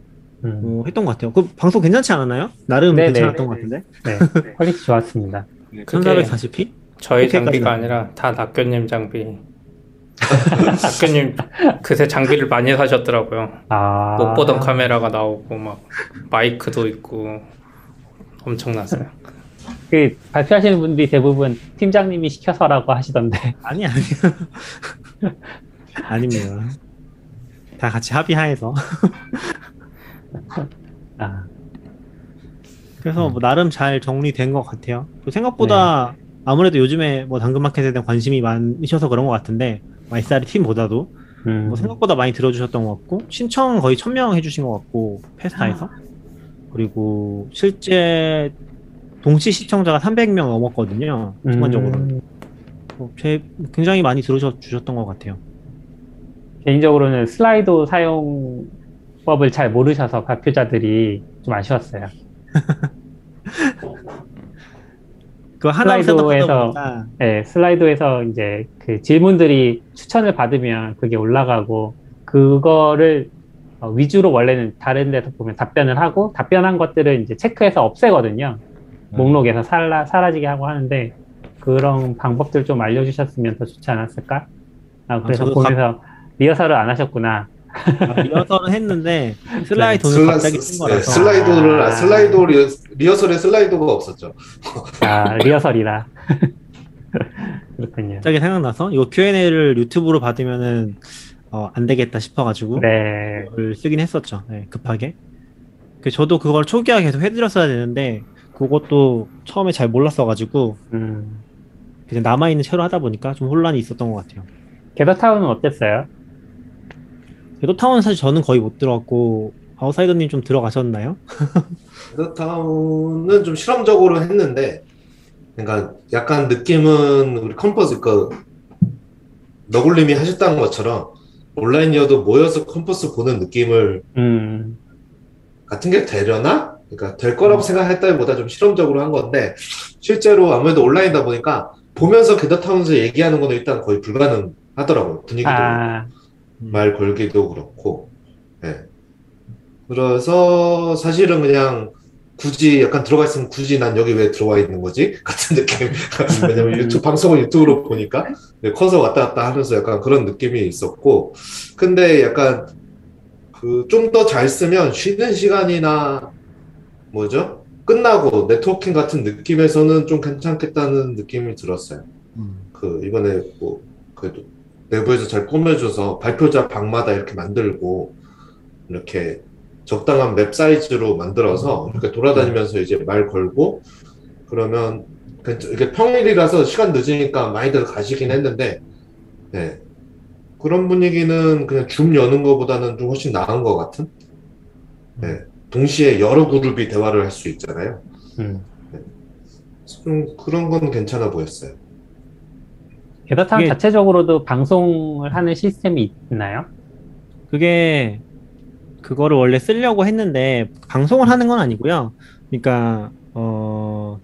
음. 어, 했던 것 같아요. 그 방송 괜찮지 않았나요? 나름 네네. 괜찮았던 것 같은데. 네, quality 좋았습니다. 그게 1440p? 저희 장비가 아니라 다 낙교님 장비. 낙교님 그새 장비를 많이 사셨더라고요. 아, 못 보던 카메라가 나오고 막 마이크도 있고 엄청났어요. 그 발표하시는 분들이 대부분 팀장님이 시켜서라고 하시던데. 아니 아니요. 아닙니다. 다 같이 합의하에서. 아, 그래서 뭐 나름 잘 정리된 것 같아요. 또 생각보다 아무래도 요즘에 뭐 당근마켓에 대한 관심이 많으셔서 그런 것 같은데 SR 팀보다도 음. 뭐 생각보다 많이 들어주셨던 것 같고 신청 거의 1000명 해주신 것 같고 페스타에서 그리고 실제 동시 시청자가 300명 넘었거든요. 순간적으로 음, 어, 제 굉장히 많이 들어주셨던 것 같아요. 개인적으로는 슬라이도 사용 법을 잘 모르셔서 발표자들이 좀 아쉬웠어요. 그 하나 슬라이도에서- 네, 슬라이도에서 이제 그 질문들이 추천을 받으면 그게 올라가고 그거를 어, 위주로 원래는 다른 데서 보면 답변을 하고 답변한 것들을 이제 체크해서 없애거든요. 목록에서 살라, 사라지게 하고 하는데 그런 방법들 좀 알려주셨으면 더 좋지 않았을까? 아, 그래서 저도 보면서 리허설을 안 하셨구나. 아, 리허설은 했는데 Slido는 슬라, 갑자기 쓴 스- 거라서 네, Slido를 아. Slido 리, 리허설에 Slido가 없었죠. 아, 리허설이라. 그렇군요. 갑자기 생각나서 이거 Q&A를 유튜브로 받으면은 어, 안 되겠다 싶어가지고 네. 쓰긴 했었죠. 네, 급하게. 그 저도 그걸 초기화 계속 해드렸어야 되는데 그것도 처음에 잘 몰랐어가지고 음. 그냥 남아 있는 채로 하다 보니까 좀 혼란이 있었던 것 같아요. Gather Town은 어땠어요? Gather Town 사실 저는 거의 못 들어갔고 아웃사이더님 좀 들어가셨나요? 베더타운은 좀 실험적으로 했는데, 그러니까 약간 느낌은 우리 컨퍼런스 그 너굴님이 하셨다는 것처럼 온라인이어도 모여서 컨퍼런스 보는 느낌을 음. 같은 게 되려나? 그러니까 될 거라고 생각했다기보다 좀 실험적으로 한 건데 실제로 아무래도 온라인이다 보니까 보면서 게더타운에서 얘기하는 거는 일단 거의 불가능하더라고요. 분위기도 아, 말 걸기도 그렇고. 예. 그래서 사실은 그냥 굳이 약간 들어가 있으면 굳이 난 여기 왜 들어와 있는 거지? 같은 느낌. 왜냐면 유튜브, 방송을 유튜브로 보니까 네, 커서 왔다 갔다 하면서 약간 그런 느낌이 있었고. 근데 약간 그 좀 더 잘 쓰면 쉬는 시간이나 뭐죠? 끝나고 네트워킹 같은 느낌에서는 좀 괜찮겠다는 느낌이 들었어요. 그 이번에 뭐 그래도 내부에서 잘 꾸며줘서 발표자 방마다 이렇게 만들고 이렇게 적당한 맵 사이즈로 만들어서 이렇게 돌아다니면서 이제 말 걸고 그러면 괜찮- 이게 평일이라서 시간 늦으니까 많이들 가시긴 했는데 네. 그런 분위기는 그냥 줌 여는 것보다는 좀 훨씬 나은 것 같은 네. 동시에 여러 그룹이 대화를 할 수 있잖아요. 음. 좀 그런 건 괜찮아 보였어요. 게더타운 이게- 자체적으로도 방송을 하는 시스템이 있나요? 그게 그거를 원래 쓰려고 했는데 방송을 하는 건 아니고요. 그러니까 어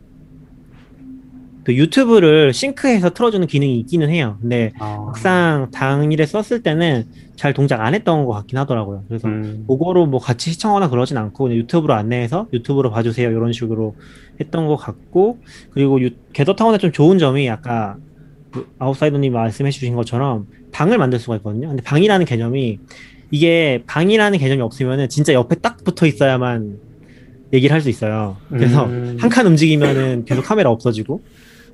그 유튜브를 싱크해서 틀어주는 기능이 있기는 해요. 근데 아, 막상 당일에 썼을 때는 잘 동작 안 했던 것 같긴 하더라고요. 그래서 음, 그거로 뭐 같이 시청하거나 그러진 않고 그냥 유튜브로 안내해서 유튜브로 봐주세요 이런 식으로 했던 것 같고 그리고 유, 게더타운의 좀 좋은 점이 아까 그 아웃사이더님 말씀해 주신 것처럼 방을 만들 수가 있거든요. 근데 방이라는 개념이 이게 방이라는 개념이 없으면은 진짜 옆에 딱 붙어 있어야만 얘기를 할 수 있어요. 그래서 음. 한칸 움직이면은 계속 카메라 없어지고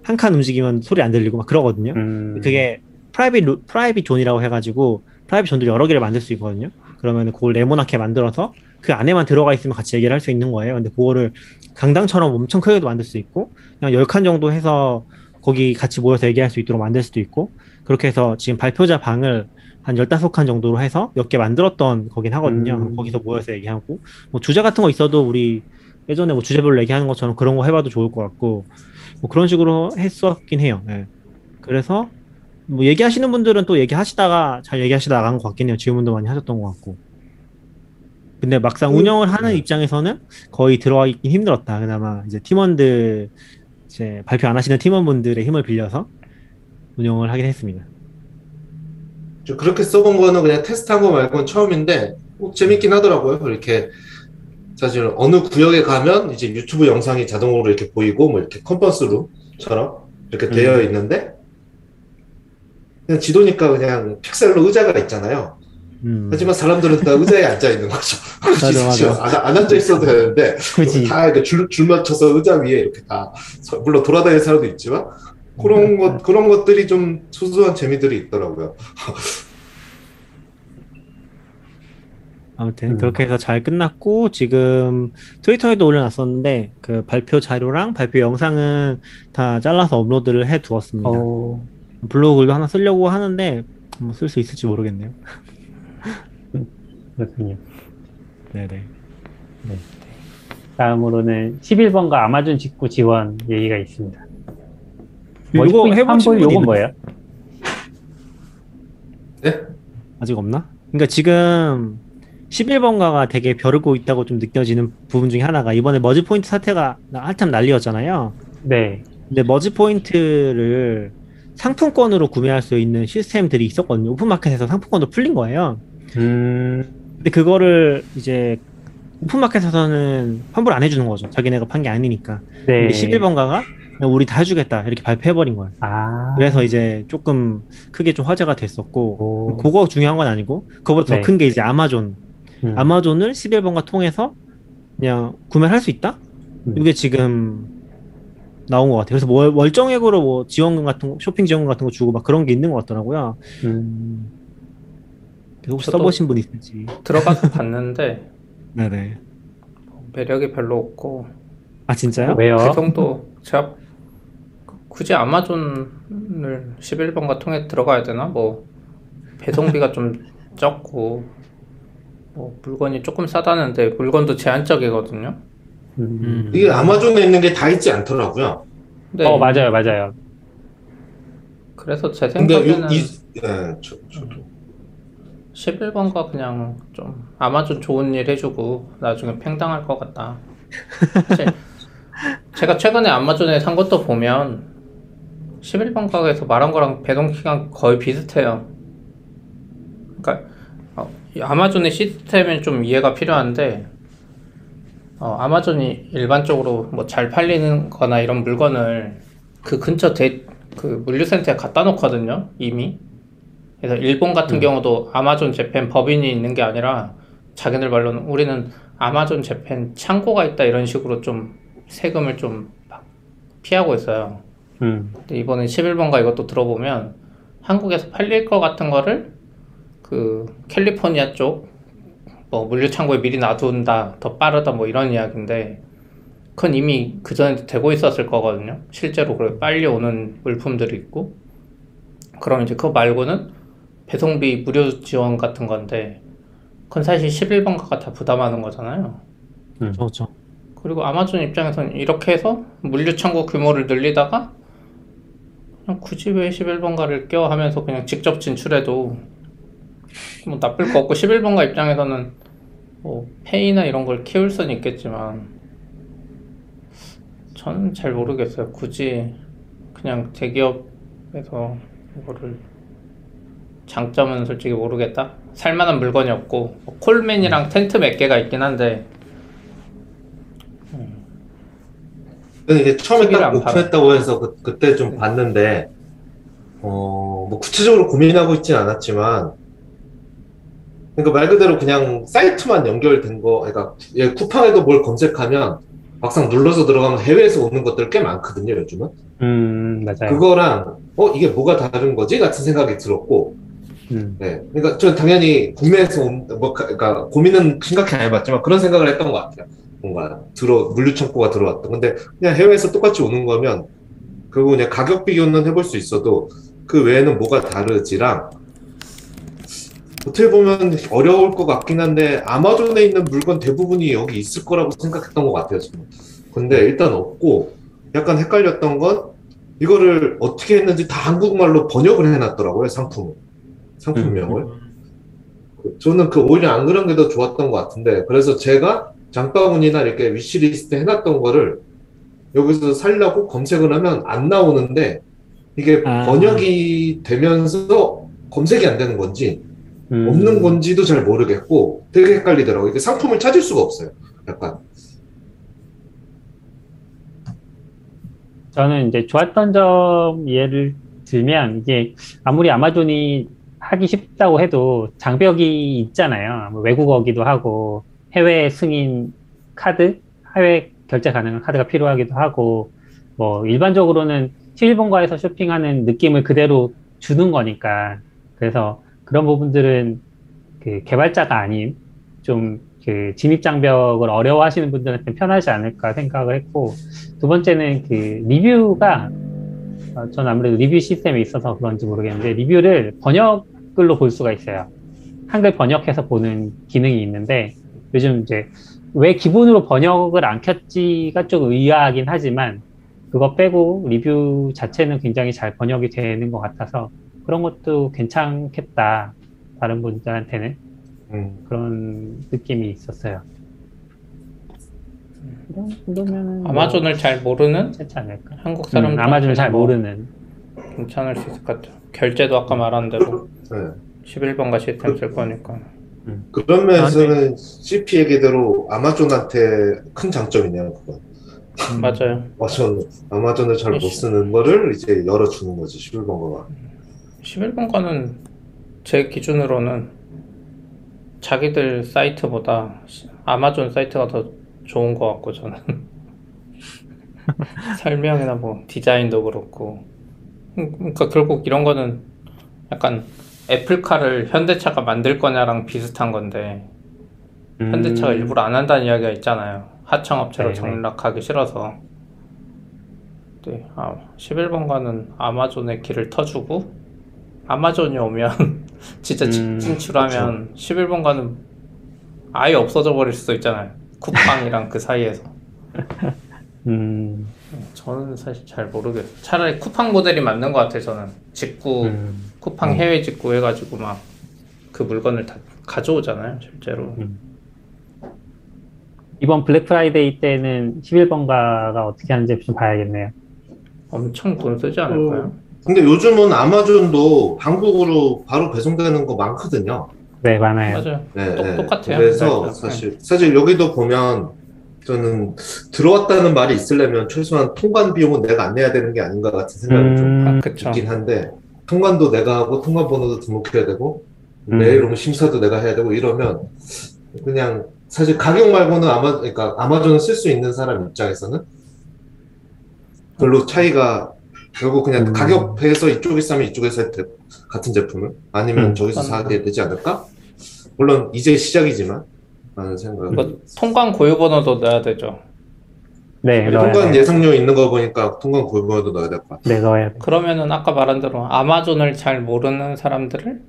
한 칸 움직이면 소리 안 들리고 막 그러거든요. 음, 그게 private roo- private zone이라고 해가지고 private zone들 여러 개를 만들 수 있거든요. 그러면 그걸 네모나게 만들어서 그 안에만 들어가 있으면 같이 얘기를 할 수 있는 거예요. 근데 그거를 강당처럼 엄청 크게도 만들 수 있고 그냥 열 칸 정도 해서 거기 같이 모여서 얘기할 수 있도록 만들 수도 있고 그렇게 해서 지금 발표자 방을 한 15칸 정도로 해서 몇 개 만들었던 거긴 하거든요. 음. 거기서 모여서 얘기하고 뭐 주제 같은 거 있어도 우리 예전에 뭐 주제별로 얘기하는 것처럼 그런 거 해봐도 좋을 것 같고 뭐 그런 식으로 했었긴 해요. 예. 그래서 뭐 얘기하시는 분들은 또 얘기하시다가 잘 얘기하시다 나간 것 같긴 해요. 질문도 많이 하셨던 것 같고. 근데 막상 음, 운영을 하는 네. 입장에서는 거의 들어가 있긴 힘들었다. 그나마 이제 팀원들 이 제 발표 안 하시는 팀원분들의 힘을 빌려서 운영을 하긴 했습니다. 저 그렇게 써본 거는 그냥 테스트한 거 말고는 처음인데 뭐 재밌긴 하더라고요. 이렇게 사실 어느 구역에 가면 이제 유튜브 영상이 자동으로 이렇게 보이고 뭐 이렇게 컨퍼런스룸처럼 이렇게 되어 음. 있는데 그냥 지도니까 그냥 픽셀로 의자가 있잖아요. 음. 하지만 사람들은 다 의자에 앉아 있는 거죠. 맞아, 맞아. 안, 안 앉아 있어도 되는데 그지. 다 이렇게 줄, 줄 맞춰서 의자 위에 이렇게 다 서- 물론 돌아다니는 사람도 있지만 그런 것 그런 것들이 좀 소소한 재미들이 있더라고요. 아무튼 음. 그렇게 해서 잘 끝났고 지금 트위터에도 올려놨었는데 그 발표 자료랑 발표 영상은 다 잘라서 업로드를 해 두었습니다. 어, 블로그도 하나 쓰려고 하는데 뭐 쓸 수 있을지 모르겠네요. 그렇군요. 네네. 다음으로는 11번가 아마존 직구 지원 얘기가 있습니다. 이거 머지포인트 해보신 요건 있는- 뭐예요? 네? 아직 없나? 그러니까 지금 11번가가 되게 벼르고 있다고 좀 느껴지는 부분 중에 하나가 이번에 머지 포인트 사태가 한참 난리였잖아요. 네. 근데 머지 포인트를 상품권으로 구매할 수 있는 시스템들이 있었거든요. 오픈마켓에서 상품권도 풀린 거예요. 음, 근데 그거를 이제 오픈마켓에서는 환불 안 해주는 거죠. 자기네가 판 게 아니니까. 네. 근데 11번가가 우리 다 해주겠다 이렇게 발표해버린 거예요. 아, 그래서 이제 조금 크게 좀 화제가 됐었고 오. 그거 중요한 건 아니고 그거보다 네. 더큰 게 이제 아마존 음, 아마존을 11번가 통해서 그냥 구매를 할수 있다? 음. 이게 지금 나온 것 같아요. 그래서 월, 월정액으로 뭐 지원금 같은 거, 쇼핑 지원금 같은 거 주고 막 그런 게 있는 것 같더라고요. 음, 혹시 저도- 써보신 분 있을지. 들어가서 봤는데 네네. 매력이 별로 없고 아 진짜요? 왜요? 배송도 제가 굳이 아마존을 11번가 통해 들어가야 되나? 뭐 배송비가 좀 적고 뭐 물건이 조금 싸다는데 물건도 제한적이거든요. 음. 음. 이게 아마존에 있는 게 다 있지 않더라고요. 네. 어, 맞아요, 맞아요. 그래서 제 근데 생각에는 이, 이 예, 저, 저도 11번가 그냥 좀 아마존 좋은 일 해주고 나중에 팽당할 것 같다. 제, 제가 최근에 아마존에 산 것도 보면 11번 가게에서 말한 거랑 배송 기간 거의 비슷해요. 그러니까 어, 이 아마존의 시스템은 좀 이해가 필요한데 어, 아마존이 일반적으로 뭐 잘 팔리는 거나 이런 물건을 그 근처 대, 그 물류센터에 갖다 놓거든요, 이미. 그래서 일본 같은 경우도 아마존 재팬 법인이 있는 게 아니라 자기들 말로는 우리는 아마존 재팬 창고가 있다 이런 식으로 좀 세금을 좀 피하고 있어요. 음, 이번에 11번가 이것도 들어보면 한국에서 팔릴 것 같은 거를 그 캘리포니아 쪽 뭐 물류 창고에 미리 놔둔다 더 빠르다 뭐 이런 이야기인데 그건 이미 그 전에 되고 있었을 거거든요. 실제로 그렇게 빨리 오는 물품들이 있고 그럼 이제 그거 말고는 배송비 무료 지원 같은 건데 그건 사실 11번가가 다 부담하는 거잖아요. 그렇죠. 그리고 아마존 입장에서는 이렇게 해서 물류 창고 규모를 늘리다가 굳이 왜 11번가를 껴 하면서 그냥 직접 진출해도 뭐 나쁠 거 없고 11번가 입장에서는 뭐 페이나 이런 걸 키울 수는 있겠지만 저는 잘 모르겠어요. 굳이 그냥 대기업에서 이거를 장점은 솔직히 모르겠다. 살만한 물건이 없고 뭐 콜맨이랑 텐트 몇 개가 있긴 한데 근데 이게 처음에 딱 안 팔아. 오픈했다고 해서 그, 그때 좀 봤는데, 어, 뭐 구체적으로 고민하고 있진 않았지만, 그러니까 말 그대로 그냥 사이트만 연결된 거, 그러니까 예, 쿠팡에도 뭘 검색하면 막상 눌러서 들어가면 해외에서 오는 것들 꽤 많거든요, 요즘은. 음, 맞아요. 그거랑, 어, 이게 뭐가 다른 거지? 같은 생각이 들었고, 음, 네. 그러니까 저는 당연히 국내에서 온, 뭐, 가- 그러니까 고민은 심각히 안 해봤지만 그런 생각을 했던 것 같아요. 뭔가 들어, 물류 창고가 들어왔다. 근데 그냥 해외에서 똑같이 오는 거면 그리고 그냥 가격 비교는 해볼 수 있어도 그 외에는 뭐가 다르지랑 어떻게 보면 어려울 것 같긴 한데 아마존에 있는 물건 대부분이 여기 있을 거라고 생각했던 것 같아요, 저는. 근데 일단 없고 약간 헷갈렸던 건 이거를 어떻게 했는지 다 한국말로 번역을 해놨더라고요, 상품을. 상품명을. 저는 그 오히려 안 그런 게 더 좋았던 것 같은데 그래서 제가 장바구니나 이렇게 위시리스트 해놨던 거를 여기서 살려고 검색을 하면 안 나오는데 이게 아. 번역이 되면서 검색이 안 되는 건지 음. 없는 건지도 잘 모르겠고 되게 헷갈리더라고요. 이게 상품을 찾을 수가 없어요. 약간. 저는 이제 좋았던 점 예를 들면 이게 아무리 아마존이 하기 쉽다고 해도 장벽이 있잖아요. 뭐 외국어기도 하고 해외 승인 카드, 해외 결제 가능한 카드가 필요하기도 하고 뭐 일반적으로는 11번가에서 쇼핑하는 느낌을 그대로 주는 거니까 그래서 그런 부분들은 그 개발자가 아닌 좀 그 진입 장벽을 어려워하시는 분들한테 편하지 않을까 생각을 했고 두 번째는 그 리뷰가 어, 저는 아무래도 리뷰 시스템에 있어서 그런지 모르겠는데 리뷰를 번역글로 볼 수가 있어요. 한글 번역해서 보는 기능이 있는데 요즘 이제 왜 기본으로 번역을 안 켰지가 좀 의아하긴 하지만 그거 빼고 리뷰 자체는 굉장히 잘 번역이 되는 것 같아서 그런 것도 괜찮겠다. 다른 분들한테는 음. 그런 느낌이 있었어요. 이런 정도면은 뭐 아마존을 잘 모르는 괜찮지 않을까? 한국 사람 음, 아마존을 잘 모르는. 괜찮을 수 있을 것 같아요. 결제도 아까 말한 대로 네. 11번가 시스템 쓸 거니까. 그런 면에서는 CP 얘기대로 아마존한테 큰 장점이네요. 그건. 맞아요. 아마존, 아마존을 잘못 시- 쓰는 거를 이제 열어주는 거지, 11번가가. 11번가는 제 기준으로는 자기들 사이트보다 시- 아마존 사이트가 더 좋은 것 같고 저는 설명이나 뭐 디자인도 그렇고 음, 그러니까 결국 이런 거는 약간 애플카를 현대차가 만들 거냐랑 비슷한 건데 음, 현대차가 일부러 안 한다는 이야기가 있잖아요. 하청업체로 네, 네. 정락하기 싫어서. 네, 아, 11번가는 아마존의 길을 터주고 아마존이 오면 진짜 진- 음, 진출하면 11번가는 아예 없어져 버릴 수도 있잖아요. 쿠팡이랑 그 사이에서. 음, 저는 사실 잘 모르겠어요. 차라리 쿠팡 모델이 맞는 것 같아요. 저는 직구 음, 쿠팡 해외 직구 해가지고 막 그 물건을 다 가져오잖아요. 실제로. 음. 이번 블랙 프라이데이 때는 11번가가 어떻게 하는지 좀 봐야겠네요. 엄청 돈 쓰지 않을까요? 근데 요즘은 아마존도 한국으로 바로 배송되는 거 많거든요. 네, 많아요. 맞아요. 네, 똑- 네. 똑같아요. 그래서 네. 사실, 사실 여기도 보면 저는 들어왔다는 말이 있으려면 최소한 통관 비용은 내가 안 내야 되는 게 아닌가 같은 생각이 좀 음, 아, 그쵸. 있긴 한데 통관도 내가 하고 통관 번호도 등록해야 되고 음. 내일 오면 심사도 내가 해야 되고 이러면 그냥 사실 가격 말고는 아마 그러니까 아마존을 쓸 수 있는 사람 입장에서는 별로 차이가 결국 그냥 음. 가격에서 이쪽에서 사면 이쪽에서 해도 되고, 같은 제품을 아니면 음. 저기서. 사게 되지 않을까? 물론 이제 시작이지만 라는 생각을 이거 통관 고유 번호도 넣어야 되죠. 네, 통관. 예상료 있는 거 보니까 통관 골고루도 넣어야 될 것 같아. 네, 넣어야 돼. 그러면은 아까 말한 대로 아마존을 잘 모르는 사람들을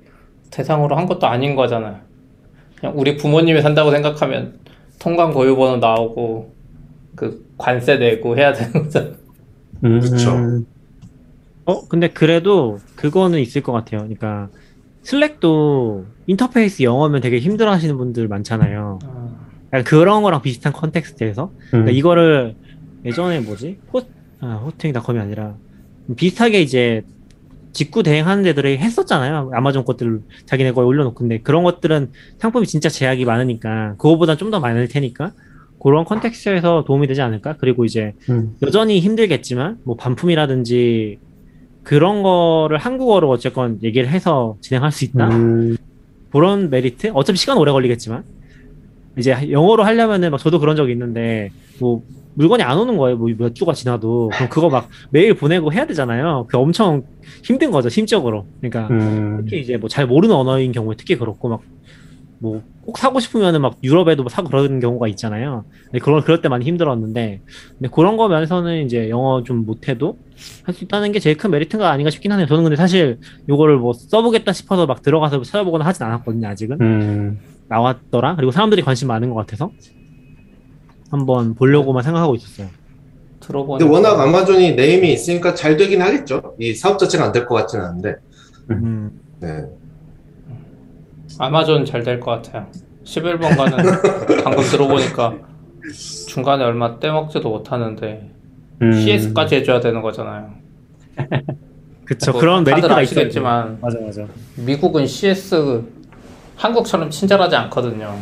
대상으로 한 것도 아닌 거잖아요. 그냥 우리 부모님이 산다고 생각하면 통관 고유 번호 나오고 그 관세 내고 해야 되는 거잖아요. 음, 그쵸. 어, 근데 그래도 그거는 있을 것 같아요. 그러니까 슬랙도 인터페이스 영어면 되게 힘들어 하시는 분들 많잖아요. 아, 약간 그런 거랑 비슷한 context에서 음, 그러니까 이거를 예전에 뭐지? 호, 아, 호텔이닷컴이 아니라 비슷하게 이제 직구 대행하는 데들이 했었잖아요. 아마존 것들을 자기네 거에 올려놓고. 근데 그런 것들은 상품이 진짜 제약이 많으니까, 그거보다 좀 더 많을 테니까, 그런 context에서 도움이 되지 않을까? 그리고 이제 음. 여전히 힘들겠지만, 뭐 반품이라든지 그런 거를 한국어로 어쨌건 얘기를 해서 진행할 수 있다? 음, 그런 메리트? 어차피 시간 오래 걸리겠지만, 이제 영어로 하려면은 막 저도 그런 적이 있는데, 뭐, 물건이 안 오는 거예요. 뭐 몇 주가 지나도. 그럼 그거 막 메일 보내고 해야 되잖아요. 그 엄청 힘든 거죠, 심적으로. 그러니까, 음, 특히 이제 뭐 잘 모르는 언어인 경우에 특히 그렇고, 막, 뭐, 꼭 사고 싶으면은 막 유럽에도 뭐 사고 그러는 경우가 있잖아요. 근데 그런, 그럴 때 많이 힘들었는데, 근데 그런 거 면에서는 이제 영어 좀 못해도 할 수 있다는 게 제일 큰 메리트가 아닌가 싶긴 하네요. 저는 근데 사실 요거를 뭐 써보겠다 싶어서 막 들어가서 찾아보거나 하진 않았거든요, 아직은. 음, 나왔더라. 그리고 사람들이 관심 많은 것 같아서 한번 보려고만 생각하고 있었어요. 들어보니까 근데 워낙 아마존이 네임이 있으니까 잘 되긴 하겠죠. 이 사업 자체가 안 될 것 같지는 않은데. 음, 네. 아마존 잘 될 것 같아요. 11번가는 방금 들어보니까 중간에 얼마 떼먹지도 못하는데 음. CS까지 해줘야 되는 거잖아요. 그쵸. 뭐 그런 메리트가. 아시겠지만 맞아, 맞아. 미국은 CS 한국처럼 친절하지 않거든요.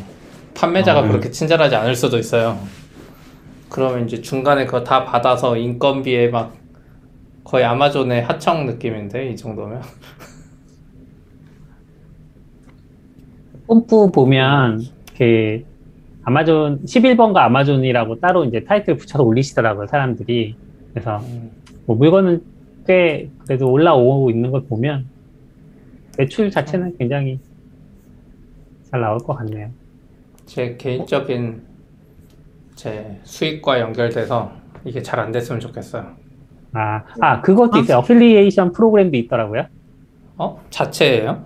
판매자가 어, 음. 그렇게 친절하지 않을 수도 있어요. 그러면 이제 중간에 그거 다 받아서 인건비에 막 거의 아마존의 하청 느낌인데 이 정도면 뽐뿌 보면 그 아마존 11번가 아마존이라고 따로 이제 타이틀 붙여서 올리시더라고요 사람들이 그래서 뭐 물건은 꽤 그래도 올라오고 있는 걸 보면 매출 자체는 굉장히 잘 나올 것 같네요. 제 개인적인 제 수익과 연결돼서 이게 잘 안 됐으면 좋겠어요. 아, 아 그것도 있어요. affiliation 프로그램도 있더라고요. 어? 자체예요?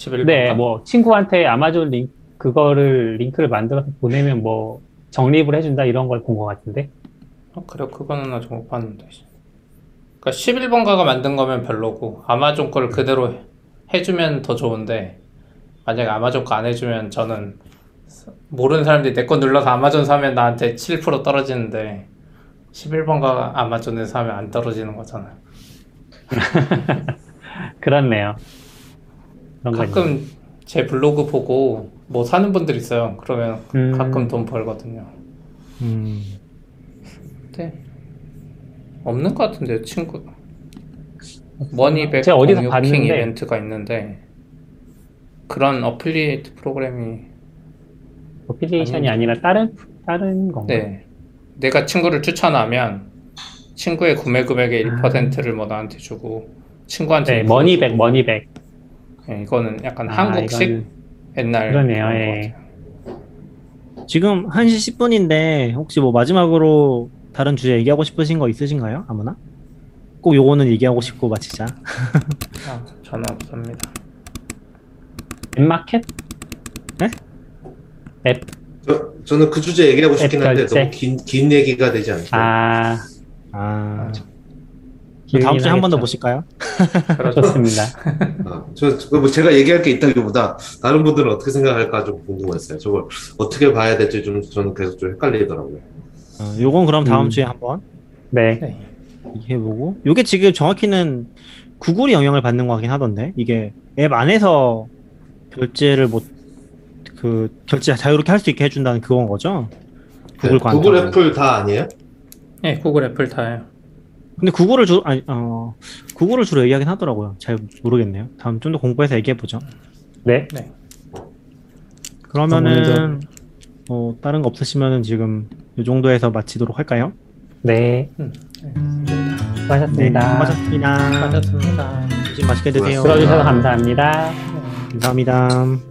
11번가? 네, 뭐 친구한테 아마존 링 그거를 링크를 만들어서 보내면 뭐 적립을 해준다 이런 걸 본 것 같은데. 어, 그래 그거는 아직 못 봤는데. 그러니까 11번가가 만든 거면 별로고 아마존 거를 그대로 해- 해주면 더 좋은데 만약에 아마존 거 안 해주면 저는 모르는 사람들이 내 거 눌러서 아마존 사면 나한테 7% 떨어지는데 11번가 아마존에서 사면 안 떨어지는 거잖아요. 그렇네요. 가끔 제 블로그 보고 뭐 사는 분들 있어요. 그러면 음. 가끔 돈 벌거든요. 음, 근데 없는 것 같은데요, 친구. money back 제가 어디서. 이벤트가 있는데 그런 affiliate 프로그램이 어플리케이션이 아니, 아니라 다른 다른 건가요? 네 내가 친구를 추천하면 친구의 구매 금액의 1%를 뭐 나한테 주고 친구한테 아. 네, 2% money back, 주고. money back. 네, 이거는 약간 아, 한국식 이건 옛날 그러네요, 예. 지금 1시 10분인데 혹시 뭐 마지막으로 다른 주제 얘기하고 싶으신 거 있으신가요? 아무나? 꼭 요거는 얘기하고 싶고 마치자. 아, 저는 없습니다. 앱마켓? 네? 앱, 저, 저는 그 주제 얘기하고 싶긴 한데. 너무 긴, 긴 얘기가 되지 않죠. 아, 아, 길긴 다음 주에 한 번 더. 보실까요? 그렇죠. 좋습니다. 아, 저, 저, 뭐 제가 얘기할 게 있다기보다 다른 분들은 어떻게 생각할까 좀 궁금했어요. 저걸 어떻게 봐야 될지 좀 저는 계속 좀 헷갈리더라고요. 어, 요건 그럼 다음 음. 주에 한번 네. 네. 해보고 요게 지금 정확히는 구글이 영향을 받는 거 같긴 하던데 이게 앱 안에서 결제를 못 그 결제 자유롭게 할 수 있게 해준다는 그건 거죠? 구글 네. 구글 애플 다 아니에요? 네, 구글 애플 다요. 근데 구글을 주로 아니 어 구글을 주로 얘기하긴 하더라고요. 잘 모르겠네요. 다음 좀 더 공부해서 얘기해 보죠. 네. 그러면은 뭐 다른 거 없으시면은 지금 이 정도에서 마치도록 할까요? 네. 음. 수고하셨습니다. 수고하셨습니다. 맞았습니다. 점심 맛있게 드세요. 들어주셔서 감사합니다. 감사합니다.